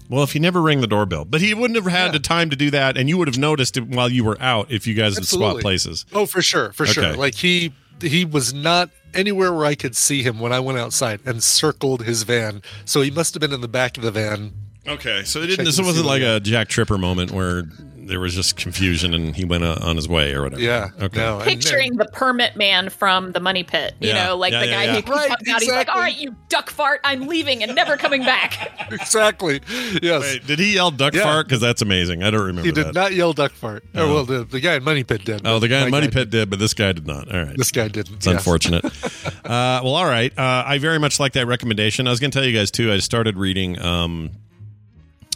S1: Well, if he never rang the doorbell, but he wouldn't have had the time to do that, and you would have noticed it while you were out if you guys had swapped places.
S2: Oh, for sure, for sure. Like he he was not anywhere where I could see him when I went outside and circled his van. So he must have been in the back of the van.
S1: Okay, so it didn't. This wasn't like a Jack Tripper moment where there was just confusion and he went uh, on his way or whatever.
S2: Yeah.
S1: Okay.
S2: No. and-
S8: Picturing the permit man from the money pit, you
S1: Yeah.
S8: know, like
S1: Yeah,
S8: the
S1: yeah,
S8: guy
S1: yeah.
S8: who comes
S2: Right,
S8: out, he's like, "All right, you duck fart, I'm leaving and never coming back."
S2: exactly. Yes.
S1: Wait, did he yell duck
S2: Yeah.
S1: fart? Because that's amazing. I don't remember
S2: he did
S1: that.
S2: not yell duck fart.
S1: Oh.
S2: Oh, well, the, the guy in Money Pit did.
S1: oh, the guy in
S2: My
S1: Money Pit did, but this guy did not. All right.
S2: This guy didn't.
S1: It's
S2: yes.
S1: unfortunate. uh, well, all right. Uh, I very much like that recommendation. I was going to tell you guys too. I started reading. Um,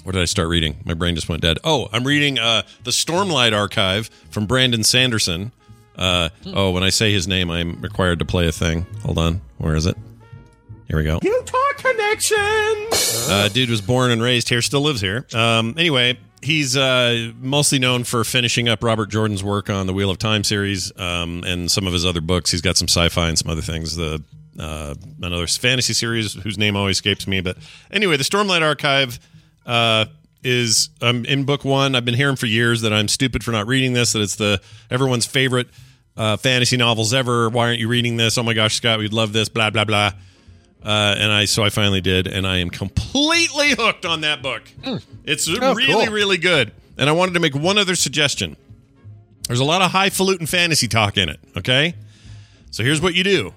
S1: what did I start reading? My brain just went dead. Oh, I'm reading uh, the Stormlight Archive from Brandon Sanderson. Uh, oh, when I say his name, I'm required to play a thing. Hold on. Where is it? Here we go.
S5: Utah Connection.
S1: Uh, dude was born and raised here, still lives here. Um, anyway, he's uh, mostly known for finishing up Robert Jordan's work on the Wheel of Time series um, and some of his other books. He's got some sci-fi and some other things. The uh, another fantasy series whose name always escapes me. But anyway, the Stormlight Archive uh, is um, in book one. I've been hearing for years that I'm stupid for not reading this. That it's the everyone's favorite uh, fantasy novels ever. Why aren't you reading this? Oh my gosh, Scott, we'd love this. Blah blah blah. Uh, and I so I finally did, and I am completely hooked on that book. It's
S2: Oh,
S1: really
S2: cool.
S1: really good. And I wanted to make one other suggestion. There's a lot of highfalutin fantasy talk in it. Okay, so here's what you do.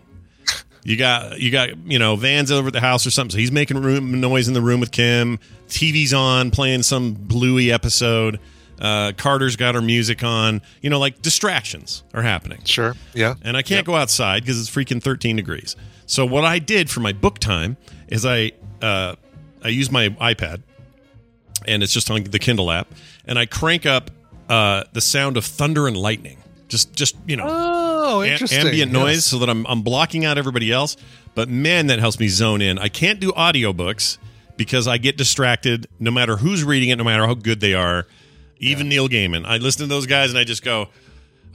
S1: You got you got you know Van's over at the house or something. So he's making room noise in the room with Kim. TV's on, playing some Bluey episode. Uh, Carter's got her music on. You know, like distractions are happening.
S2: Sure. Yeah.
S1: And I can't go outside because it's freaking 13 degrees. So what I did for my book time is I uh, I use my iPad, and it's just on the Kindle app, and I crank up uh, the sound of thunder and lightning. Just just you know
S2: Oh, Oh,
S1: a-
S2: interesting.
S1: ambient
S2: Yes.
S1: noise so that I'm, I'm blocking out everybody else. But man, that helps me zone in. I can't do audiobooks because I get distracted no matter who's reading it, no matter how good they are. Even Neil Gaiman. I listen to those guys and I just go,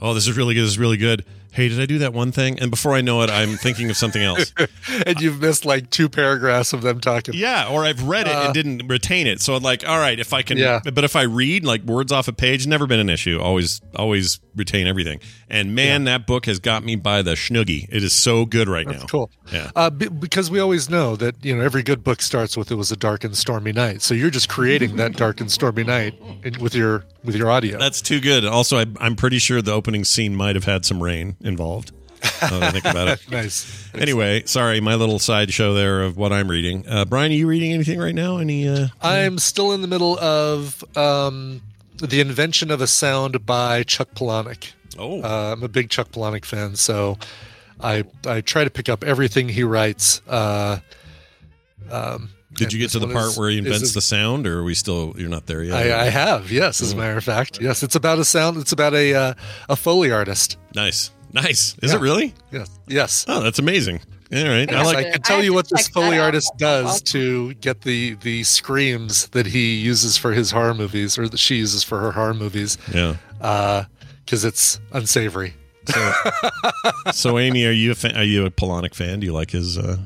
S1: oh, this is really good. This is really good. Hey, did I do that one thing? And before I know it, I'm thinking of something else.
S2: and you've missed like two paragraphs of them talking.
S1: Yeah, or I've read it
S2: Uh,
S1: and didn't retain it. So I'm like, all right, if I can,
S2: Yeah.
S1: but if I read like words off a page, never been an issue. Always, always retain everything. And man, that book has got me by the schnoogie. It is so good right
S2: That's
S1: now.
S2: cool.
S1: Yeah.
S2: Uh, be- because we always know that you know every good book starts with it was a dark and stormy night. So you're just creating that dark and stormy night in, with your with your audio.
S1: That's too good. Also, I, I'm pretty sure the opening scene might have had some rain involved. Now that I think about it.
S2: nice.
S1: Anyway, sorry, my little sideshow there of what I'm reading. Uh, Brian, are you reading anything right now? Any? Uh,
S2: I'm still in the middle of um, the invention of a sound by Chuck Palahniuk.
S1: Oh,
S2: Uh, I'm a big Chuck Palahniuk fan, so I I try to pick up everything he writes. Uh, um,
S1: did you get to the part
S2: is-
S1: where he invents
S2: a-
S1: the sound, or are we still? You're not there yet.
S2: I, I have, yes, as a matter of fact. Yes, it's about a sound. It's about a uh, a foley artist.
S1: nice, nice. Is
S2: Yeah.
S1: it really?
S2: Yes, yes.
S1: Oh, that's amazing. All right, I
S2: Yes,
S1: like.
S2: I can tell
S8: have
S2: you what this foley artist does to get the the screams that he uses for his horror movies, or that she uses for her horror movies,
S1: yeah.
S2: because it's unsavory.
S1: So, Amy, are you a fan, are you a Palahniuk fan? Do you like his uh,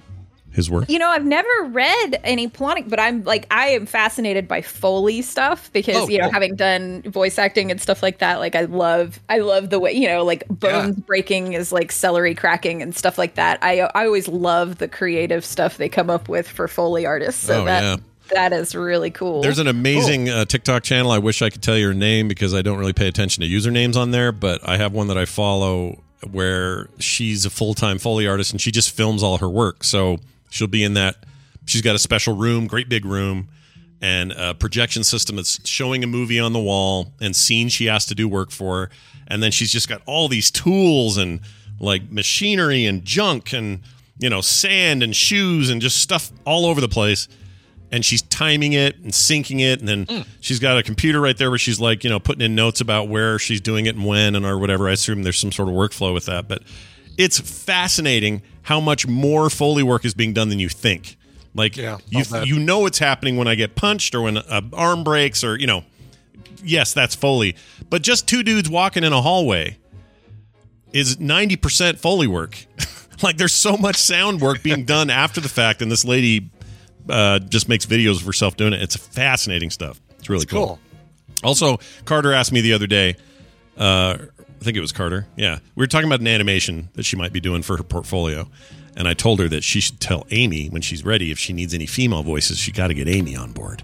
S1: his work?
S8: You know, I've never read any Palahniuk, but I'm like, I am fascinated by Foley stuff because
S2: Oh,
S8: you know,
S2: cool.
S8: having done voice acting and stuff like that, like I love, I love the way you know, like bones breaking is like celery cracking and stuff like that. I I always love the creative stuff they come up with for Foley artists. So
S1: Oh,
S8: that
S1: yeah.
S8: that is really cool.
S1: There's an amazing uh, TikTok channel. I wish I could tell you her name because I don't really pay attention to usernames on there, but I have one that I follow where she's a full time Foley artist and she just films all her work. So she'll be in that. She's got a special room, great big room, and a projection system that's showing a movie on the wall and scenes she has to do work for. And then she's just got all these tools and like machinery and junk and, you know, sand and shoes and just stuff all over the place and she's timing it and syncing it and then mm. she's got a computer right there where she's like you know putting in notes about where she's doing it and when and or whatever i assume there's some sort of workflow with that but it's fascinating how much more foley work is being done than you think like
S2: Yeah,
S1: you you know what's happening when i get punched or when a arm breaks or you know yes, that's Foley. But just two dudes walking in a hallway is 90% Foley work. like there's so much sound work being done after the fact, and this lady uh, just makes videos of herself doing it. It's fascinating stuff. It's really
S2: It's cool.
S1: Also, Carter asked me the other day. Uh, I think it was Carter. Yeah, we were talking about an animation that she might be doing for her portfolio, and I told her that she should tell Amy when she's ready if she needs any female voices. She got to get Amy on board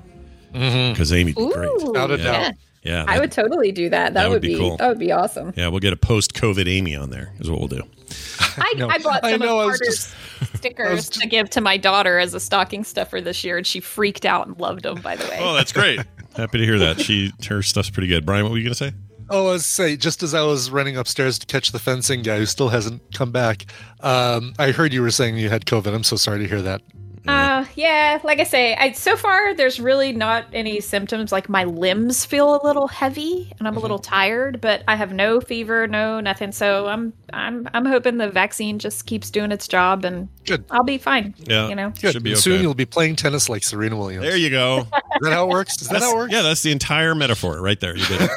S1: mm-hmm. because Amy'd be great.
S2: Without a
S8: yeah.
S2: doubt.
S1: Yeah,
S8: I would totally do that. That,
S1: that
S8: would,
S1: would be
S8: be,
S1: cool.
S8: that would be awesome.
S1: Yeah, we'll get a post-COVID Amy on there. Is what we'll do.
S8: I,
S2: know.
S8: I bought
S2: I
S8: some
S2: know,
S8: of Carter's
S2: I
S8: stickers
S2: was
S8: to give to my daughter as a stocking stuffer this year, and she freaked out and loved them. By the way,
S1: Oh, that's great. Happy to hear that. She her stuff's pretty good. Brian, what were you gonna say?
S2: Oh, I was say just as I was running upstairs to catch the fencing guy who still hasn't come back, um, I heard you were saying you had COVID. I'm so sorry to hear that.
S8: Uh, yeah, like I say, I so far there's really not any symptoms. Like my limbs feel a little heavy and I'm
S1: Mm-hmm.
S8: a little tired, but I have no fever, no nothing. So I'm I'm I'm hoping the vaccine just keeps doing its job and
S2: Good.
S8: I'll be fine.
S1: Yeah,
S8: you know.
S2: Good.
S1: should be okay.
S2: Soon you'll be playing tennis like Serena Williams.
S1: There you go.
S2: Is that how it works? Is that how it works?
S1: Yeah, that's the entire metaphor right there. You did it.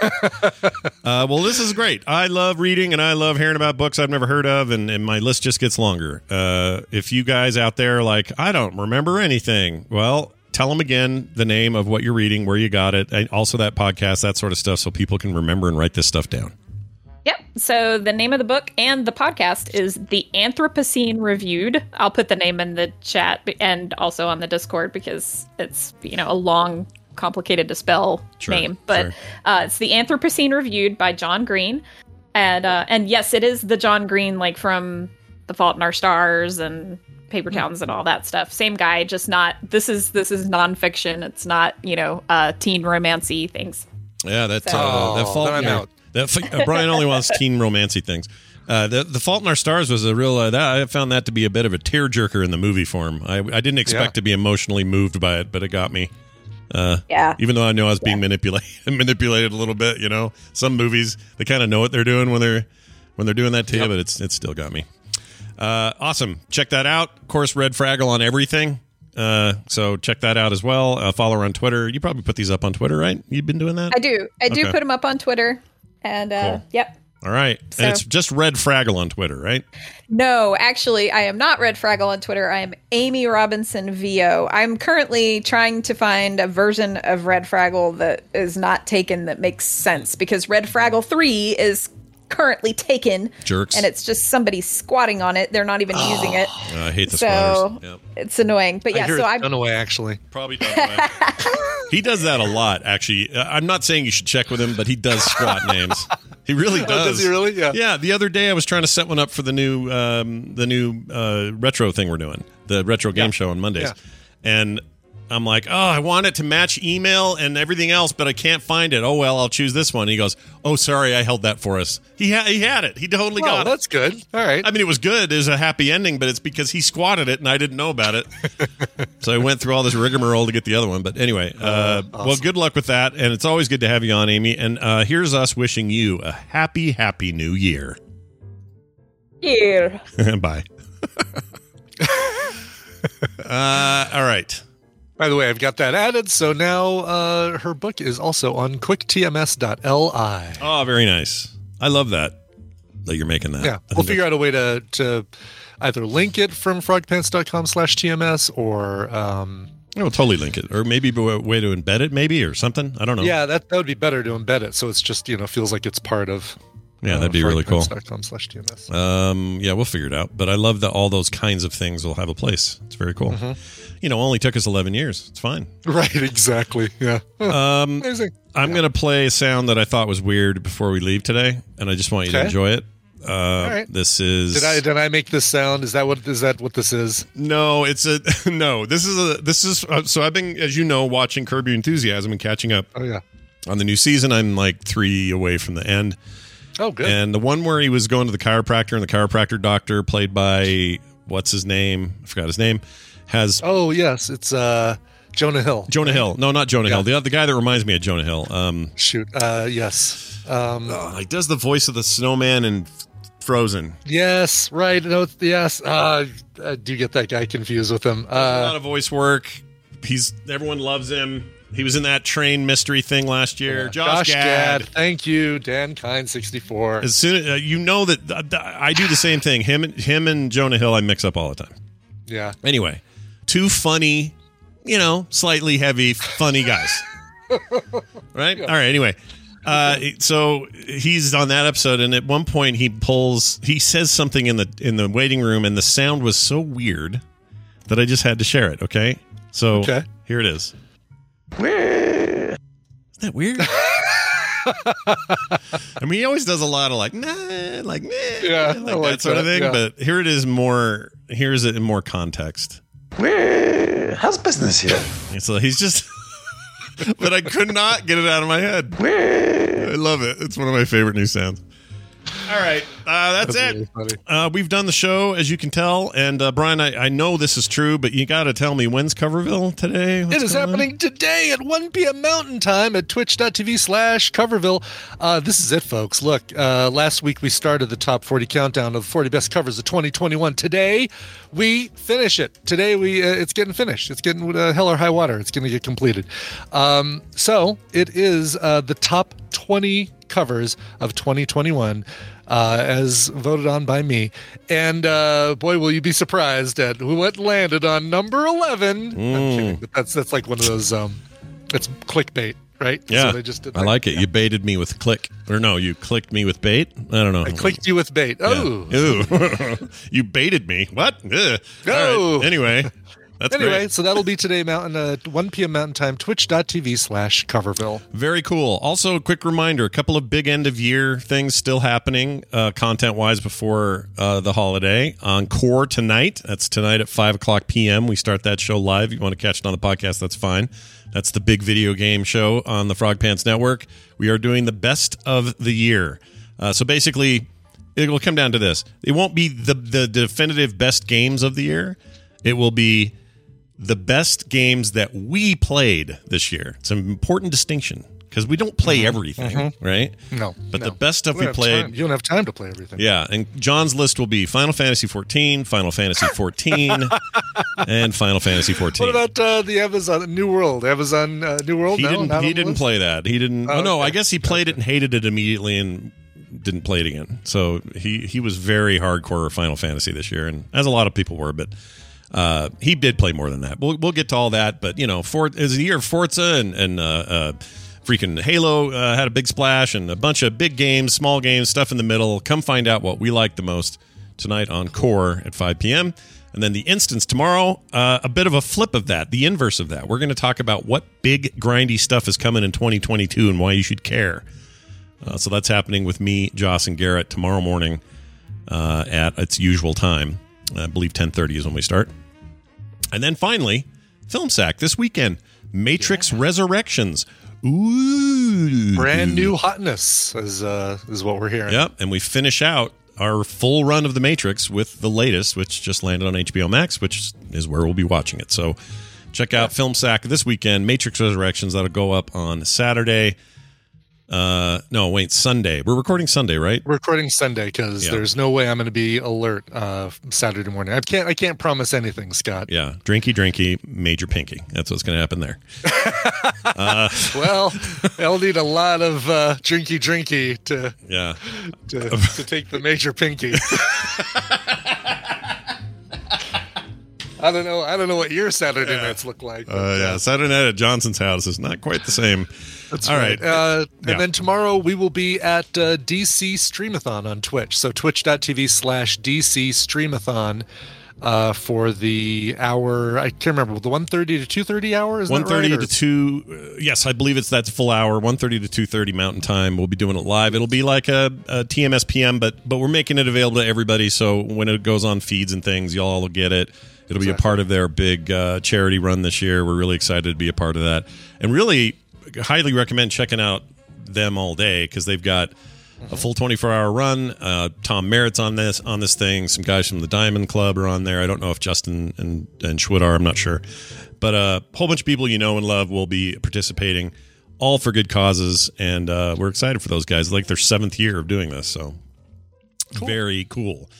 S1: uh, well, this is great. I love reading and I love hearing about books I've never heard of, and, and my list just gets longer. Uh, if you guys out there are like, I don't remember anything, well, tell them again the name of what you're reading, where you got it, and also that podcast, that sort of stuff, so people can remember and write this stuff down.
S8: Yep. So the name of the book and the podcast is The Anthropocene Reviewed. I'll put the name in the chat and also on the Discord because it's, you know, a long, complicated to spell
S1: Sure,
S8: name. But
S1: sure.
S8: uh, it's The Anthropocene Reviewed by John Green. And uh, and yes, it is the John Green like from The Fault in Our Stars and Paper Towns and all that stuff. Same guy, just not this is this is nonfiction. It's not, you know, uh teen romancy things.
S1: Yeah, that's
S8: So-
S1: uh, that fault.
S2: then I'm
S1: in Our-
S2: out.
S1: That uh, Brian only wants teen romancy things. Uh, the the Fault in Our Stars was a real. Uh, that, I found that to be a bit of a tearjerker in the movie form. I, I didn't expect
S2: Yeah.
S1: to be emotionally moved by it, but it got me. Uh,
S8: Yeah.
S1: Even though I know I was being manipulated manipulated a little bit, you know, some movies they kind of know what they're doing when they're when they're doing that to you, but it's it still got me. Uh, awesome. Check that out. Of course, Red Fraggle on everything. Uh, so check that out as well. Uh, follow her on Twitter. You probably put these up on Twitter, right? You've been doing that.
S8: I do. I do
S1: Okay.
S8: put them up on Twitter. And uh
S1: Cool.
S8: yep.
S1: All right.
S8: So-
S1: and it's just Red Fraggle on Twitter, right?
S8: No, actually, I am not Red Fraggle on Twitter. I am Amy Robinson VO. I'm currently trying to find a version of Red Fraggle that is not taken that makes sense because Red Fraggle 3 is currently taken.
S1: Jerks.
S8: And it's just somebody squatting on it. They're not even using it.
S1: Uh, I hate the
S8: so
S1: squatters. Yep.
S8: it's annoying. But
S2: I
S8: yeah,
S2: hear
S8: so I'm
S2: done away actually.
S1: Probably done away. he does that a lot, actually. Uh, I'm not saying you should check with him, but he does squat names. He really does.
S2: Oh, does he really? Yeah.
S1: Yeah. The other day, I was trying to set one up for the new um, the new uh, retro thing we're doing, the retro game
S2: Yeah.
S1: show on Mondays,
S2: Yeah.
S1: and I'm like, oh, I want it to match email and everything else, but I can't find it. Oh well, I'll choose this one. He goes, oh, sorry, I held that for us. He ha- he had it. He totally
S2: Oh,
S1: got it.
S2: that's good. All right.
S1: I mean, it was good. It was a happy ending, but it's because he squatted it and I didn't know about it. so I went through all this rigmarole to get the other one. But anyway, uh, well, good luck with that. And it's always good to have you on, Amy. And uh, here's us wishing you a happy, happy new year.
S8: here.
S1: Bye. uh, all right.
S2: By the way, I've got that added, so now uh, her book is also on quicktms.li.
S1: Oh, very nice. I love that that you're making that.
S2: Yeah, we'll figure out a way to to either link it from frogpants.com slash tms or um,
S1: I will totally link it, or maybe a way to embed it, maybe or something. I don't know.
S2: yeah, that, that would be better to embed it so it's just you know feels like it's part of
S1: Yeah, that'd be really cool.
S2: slash tms.
S1: Um, yeah, we'll figure it out. But I love that all those kinds of things will have a place. It's very cool. You know, only took us 11 years. It's fine.
S2: Right, exactly. Yeah.
S1: Um,
S2: Amazing.
S1: I'm going to play a sound that I thought was weird before we leave today, and I just want you to enjoy it. Uh,
S2: right.
S1: This is
S2: Did I did I make this sound? Is that what is that what this is?
S1: no, it's a no. This is a this is uh, so I've been as you know watching Curb Your Enthusiasm and catching up
S2: Oh yeah.
S1: on the new season. I'm like three away from the end.
S2: Oh good.
S1: And the one where he was going to the chiropractor and the chiropractor doctor, played by what's his name? I forgot his name. Has
S2: oh yes, it's uh Jonah Hill.
S1: Jonah Hill. No, not Jonah
S2: Yeah.
S1: Hill. The other the guy that reminds me of Jonah Hill. Um,
S2: Shoot. Uh yes. Um
S1: oh, he does the voice of the snowman in Frozen.
S2: yes, right. No, yes. Uh I do get that guy confused with him.
S1: a lot
S2: Uh
S1: of voice work. He's everyone loves him. He was in that train mystery thing last year. Josh,
S2: Josh
S1: Gad.
S2: Gad. Thank you, Dan Kine, 64.
S1: As soon as uh, you know that uh, I do the same thing. Him, and him, and Jonah Hill, I mix up all the time.
S2: Yeah.
S1: Anyway, two funny, you know, slightly heavy, funny guys. right? All right. Anyway, uh, so he's on that episode, and at one point he pulls, he says something in the in the waiting room, and the sound was so weird that I just had to share it. Okay. So
S2: Okay.
S1: here it is. Isn't that weird? I mean, he always does a lot of like, nah, like, nah,
S2: Yeah,
S1: like,
S2: like
S1: that sort of thing.
S2: yeah.
S1: But here it is more, here's it in more context.
S11: How's business here?
S1: And so he's just, but I could not get it out of my head. I love it. It's one of my favorite new sounds. All right, uh, that's,
S2: That's
S1: it.
S2: really.
S1: Uh, we've done the show, as you can tell. And uh, Brian, I, I know this is true, but you got to tell me when's Coverville today? What's
S2: It is
S1: going on?
S2: happening today at 1 p.m. Mountain Time at twitch.tv slash Coverville. Uh, this is it, folks. Look, uh, last week we started the top 40 countdown of 40 best covers of 2021. Today we finish it. Today we uh, it's getting finished. It's getting uh, hell or high water. It's going to get completed. Um, so it is uh, the top 20 covers of 2021 uh, as voted on by me. And uh, boy, will you be surprised at what landed on number 11. I'm kidding, but that's that's like one of those. Um, it's clickbait, right?
S1: Yeah,
S2: So they just did
S1: I like it. You baited me with click, or no, you clicked me with bait. I don't know.
S2: I clicked you with bait.
S1: Yeah.
S2: Oh,
S1: Ew. you baited me. What? Ugh. All right. Anyway, that's
S2: anyway,
S1: great.
S2: so that'll be today, Mountain, uh, 1 p.m. Mountain Time, twitch.tv slash Coverville.
S1: Very cool. Also, a quick reminder: a couple of big end of year things still happening, uh, content wise, before uh, the holiday on Core tonight. That's tonight at five o'clock p.m. We start that show live. If You want to catch it on the podcast? That's fine. That's the big video game show on the Frog Pants Network. We are doing the best of the year. Uh, so basically, it will come down to this: it won't be the the definitive best games of the year. It will be the best games that we played this year. It's an important distinction because we don't play everything, right?
S2: No.
S1: But
S2: no.
S1: the best stuff we
S2: don't
S1: played.
S2: time. You don't have time to play everything.
S1: Yeah, and John's list will be Final Fantasy 14, Final Fantasy 14, and Final Fantasy 14.
S2: What about uh, the Amazon New World? Amazon uh, New World?
S1: he
S2: no,
S1: didn't. He didn't play that. He didn't. Oh,
S2: Oh,
S1: no, I guess he played it and hated it immediately and didn't play it again. So he he was very hardcore Final Fantasy this year, and as a lot of people were, but. Uh, he did play more than that. We'll, we'll get to all that, but you know, for was a year of Forza and and uh, uh, freaking Halo uh, had a big splash and a bunch of big games, small games, stuff in the middle. Come find out what we like the most tonight on Core at 5 p.m. And then the instance tomorrow, uh, a bit of a flip of that, the inverse of that. We're going to talk about what big grindy stuff is coming in 2022 and why you should care. Uh, so that's happening with me, Joss, and Garrett tomorrow morning uh, at its usual time. I believe 10:30 is when we start. And then finally, Film Sack this weekend, Matrix Resurrections. Ooh,
S2: Brand new hotness is uh, is what we're hearing.
S1: Yep, and we finish out our full run of the Matrix with the latest, which just landed on HBO Max, which is where we'll be watching it. So check out Film Sack this weekend, Matrix Resurrections. That'll go up on Saturday. Uh, no, wait, Sunday. We're recording Sunday, right?
S2: We're recording Sunday because
S1: Yeah.
S2: there's no way I'm going to be alert uh, Saturday morning. I can't. I can't promise anything, Scott.
S1: Yeah, drinky, drinky, major pinky. That's what's going to happen there.
S2: Well, I'll need a lot of uh, drinky, drinky to
S1: Yeah.
S2: to, to take the major pinky. I don't know. I don't know what your Saturday nights look like. but,
S1: Uh, yeah, Saturday night at Johnson's house is not quite the same.
S2: That's
S1: All
S2: right.
S1: right.
S2: Uh,
S1: Yeah.
S2: And then tomorrow we will be at uh, DC Streamathon on Twitch. So twitch.tv slash DC Streamathon uh, for the hour. I can't remember the 1.30 to 2.30 hour. Is that
S1: One thirty
S2: right?
S1: to two. Uh, yes, I believe it's that's full hour. One thirty to two thirty Mountain Time. We'll be doing it live. It'll be like a, a TMS PM, but but we're making it available to everybody. So when it goes on feeds and things, y'all will get it. It'll be a part of their big uh, charity run this year. We're really excited to be a part of that, and really highly recommend checking out them all day because they've got a full 24 hour run. Uh, Tom Merritt's on this on this thing. Some guys from the Diamond Club are on there. I don't know if Justin and and Schwid are. I'm not sure, but uh, a whole bunch of people you know and love will be participating, all for good causes, and uh, we're excited for those guys. Like their seventh year of doing this, so very cool.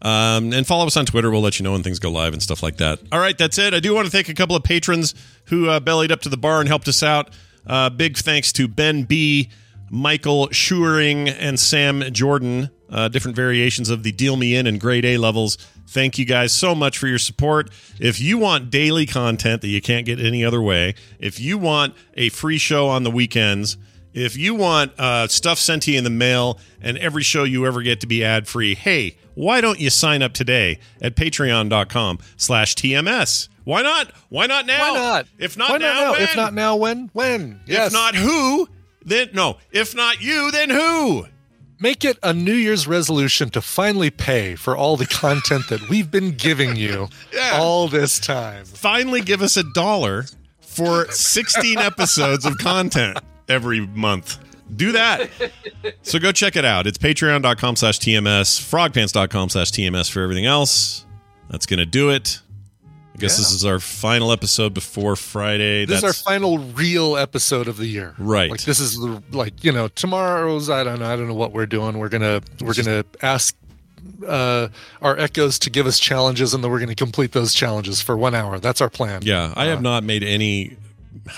S1: Um, and follow us on Twitter. We'll let you know when things go live and stuff like that. All right, that's it. I do want to thank a couple of patrons who uh, bellied up to the bar and helped us out. Uh, big thanks to Ben B, Michael Schuring, and Sam Jordan. Uh, different variations of the Deal Me In and Grade A levels. Thank you guys so much for your support. If you want daily content that you can't get any other way, if you want a free show on the weekends, if you want uh, stuff sent to you in the mail and every show you ever get to be ad free, hey, why don't you sign up today at patreon.com slash TMS? Why not? Why not now?
S2: Why not?
S1: If not
S2: Why
S1: now,
S2: not now?
S1: when?
S2: If not now, when? When? Yes.
S1: If not who, then no. If not you, then who?
S2: Make it a New Year's resolution to finally pay for all the content that we've been giving you
S1: Yeah.
S2: all this time.
S1: Finally give us a dollar for 16 episodes of content every month. Do that. So go check it out. It's patreon.com slash TMS, frogpants.com slash TMS for everything else. That's going to do it. I guess this is our final episode before Friday.
S2: This
S1: That's
S2: is our final real episode of the year.
S1: Right.
S2: Like this is the like, you know, tomorrow's I don't know, I don't know what we're doing. We're gonna we're gonna ask uh our echoes to give us challenges and then we're gonna complete those challenges for one hour. That's our plan.
S1: Yeah, I have not made any.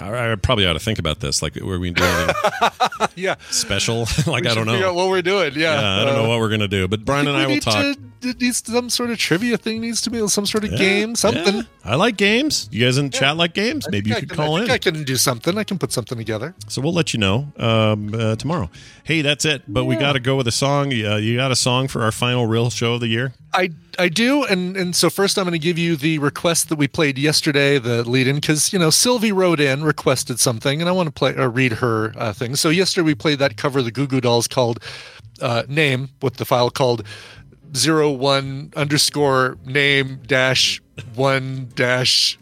S1: I I probably ought to think about this. Like, were we doing
S2: yeah.
S1: special? like,
S2: We
S1: I don't
S2: figure
S1: know.
S2: out what we're doing. Yeah.
S1: Yeah, I don't know
S2: Uh,
S1: what we're gonna do. But Brian and I will talk.
S2: To, it needs some sort of trivia thing needs to be some sort of
S1: Yeah,
S2: game, something.
S1: yeah. I like games. You guys in chat like games? Maybe you
S2: I
S1: could
S2: can-
S1: call
S2: I
S1: in.
S2: think I can do something. I can put something together.
S1: So we'll let you know um, uh, tomorrow. Hey, that's it. But we got to go with a song. Uh, you got a song for our final real show of the year?
S2: I I do, and and so first I'm going to give you the request that we played yesterday, the lead in, because you know Sylvie wrote in, requested something, and I want to play or read her uh, thing. So yesterday we played that cover the Goo Goo Dolls called uh, name with the file called zero one underscore name dash one dash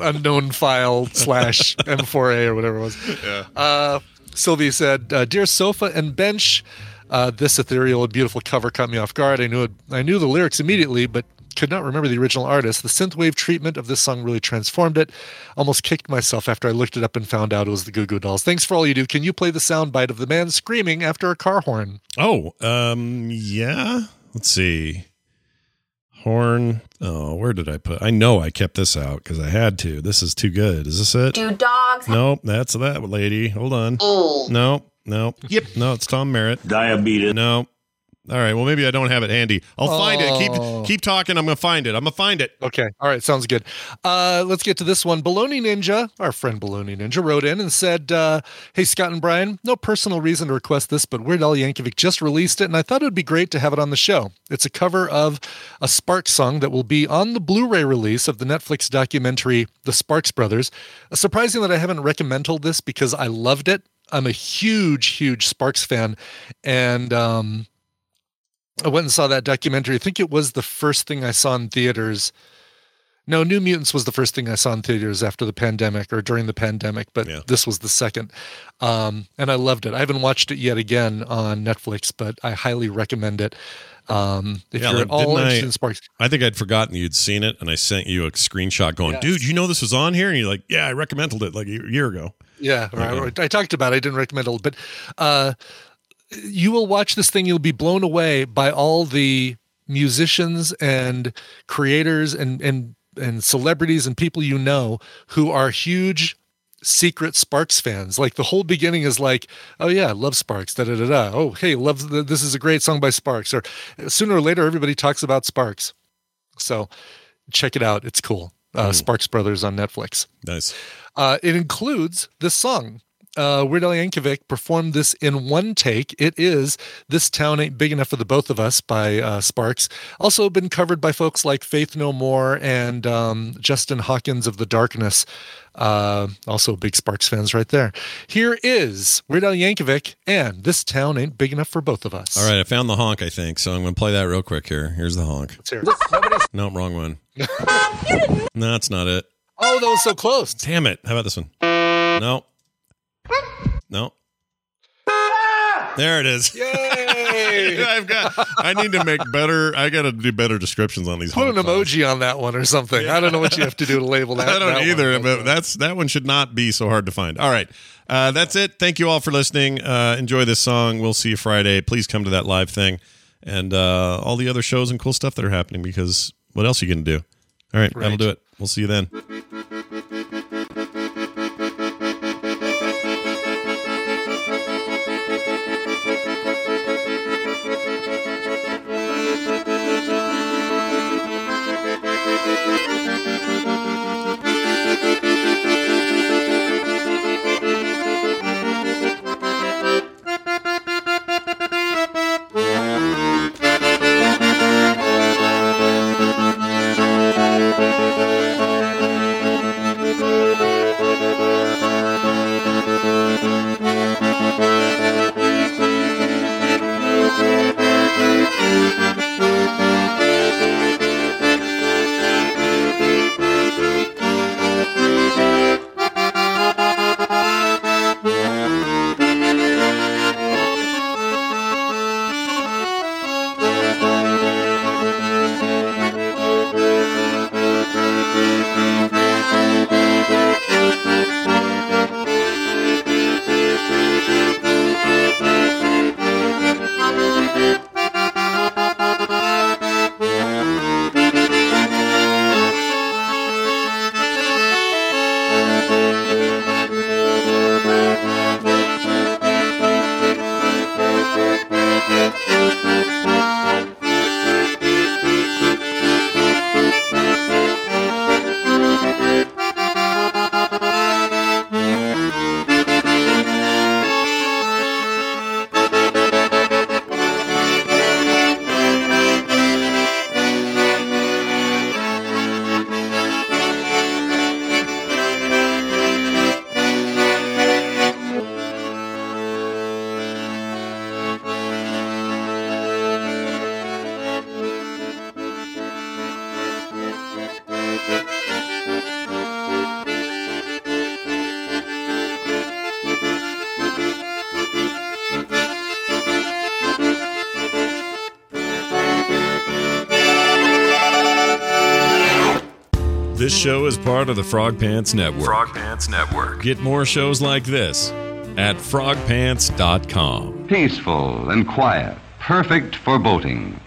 S2: unknown file slash m4a or whatever it was.
S1: Yeah.
S2: Uh, Sylvie said, uh, "Dear sofa and bench, uh, this ethereal and beautiful cover caught me off guard. I knew it, I knew the lyrics immediately, but." Could not remember the original artist. The synthwave treatment of this song really transformed it. Almost kicked myself after I looked it up and found out it was the Goo Goo Dolls. Thanks for all you do. Can you play the soundbite of the man screaming after a car horn?
S1: Oh, um, yeah. Let's see. Horn. Oh, where did I put? I know I kept this out because I had to. This is too good. Is this it?
S12: Do dogs
S1: Nope, that's that lady. Hold on.
S12: Oh.
S1: No, no. Yep. No, it's Tom Merritt. Diabetes. No. All right. Well, maybe I don't have it handy. I'll find it.
S2: Oh.
S1: Keep keep talking. I'm gonna find it. I'm gonna find it.
S2: Okay. All right. Sounds good. Uh, let's get to this one. Baloney Ninja, our friend Baloney Ninja, wrote in and said, uh, Hey, Scott and Brian, no personal reason to request this, but Weird Al Yankovic just released it, and I thought it would be great to have it on the show. It's a cover of a Sparks song that will be on the Blu ray release of the Netflix documentary, The Sparks Brothers. Uh, surprising that I haven't recommended this because I loved it. I'm a huge, huge Sparks fan. And, um, I went and saw that documentary. I think it was the first thing I saw in theaters. No, New Mutants was the first thing I saw in theaters after the pandemic or during the pandemic, but this was the second. Um, and I loved it. I haven't watched it yet again on Netflix, but I highly recommend it. Um, if
S1: Yeah,
S2: you're at all interested
S1: I-
S2: in Sparks,
S1: I think I'd forgotten you'd seen it, and I sent you a screenshot going,
S2: Yes.
S1: "Dude, you know this was on here?" And you're like, "Yeah, I recommended it like a year ago."
S2: Yeah,
S1: Okay.
S2: I, I talked about. it. I didn't recommend it, but uh, you will watch this thing. You'll be blown away by all the musicians and creators and and and celebrities and people you know who are huge secret Sparks fans. Like the whole beginning is like, oh yeah, I love Sparks. Da da da da. Oh hey, love the, this is a great song by Sparks. Or sooner or later, everybody talks about Sparks. So check it out. It's cool. Uh, Sparks Brothers on Netflix.
S1: Nice.
S2: Uh, it includes this song. Uh, Weird Al Yankovic performed this in one take. It is "This Town Ain't Big Enough for the Both of Us" by uh, Sparks. Also been covered by folks like Faith No More and um, Justin Hawkins of the Darkness. Uh, also big Sparks fans right there. Here is Weird Al Yankovic and "This Town Ain't Big Enough for Both of Us."
S1: All right, I found the honk. I think so. I'm going to play that real quick here. Here's the honk.
S2: Let's hear it.
S1: No, wrong one. no, that's not it.
S2: Oh, that was so close.
S1: Damn it! How about this one? No. No. There it is.
S2: Yay!
S1: I've got. I need to make better. I got to do better descriptions on these.
S2: Put an emoji on that one or something. I don't know what you have to do to label that.
S1: I don't
S2: that
S1: either,
S2: one,
S1: but that's that one should not be so hard to find. All right, uh, that's it. Thank you all for listening. Uh, enjoy this song. We'll see you Friday. Please come to that live thing, and uh, all the other shows and cool stuff that are happening. Because what else are you going to do? All right, that'll do it. We'll see you then. Part of the Frog Pants Network.
S12: Frog Pants Network.
S1: Get more shows like this at frogpants.com.
S13: Peaceful and quiet, perfect for boating.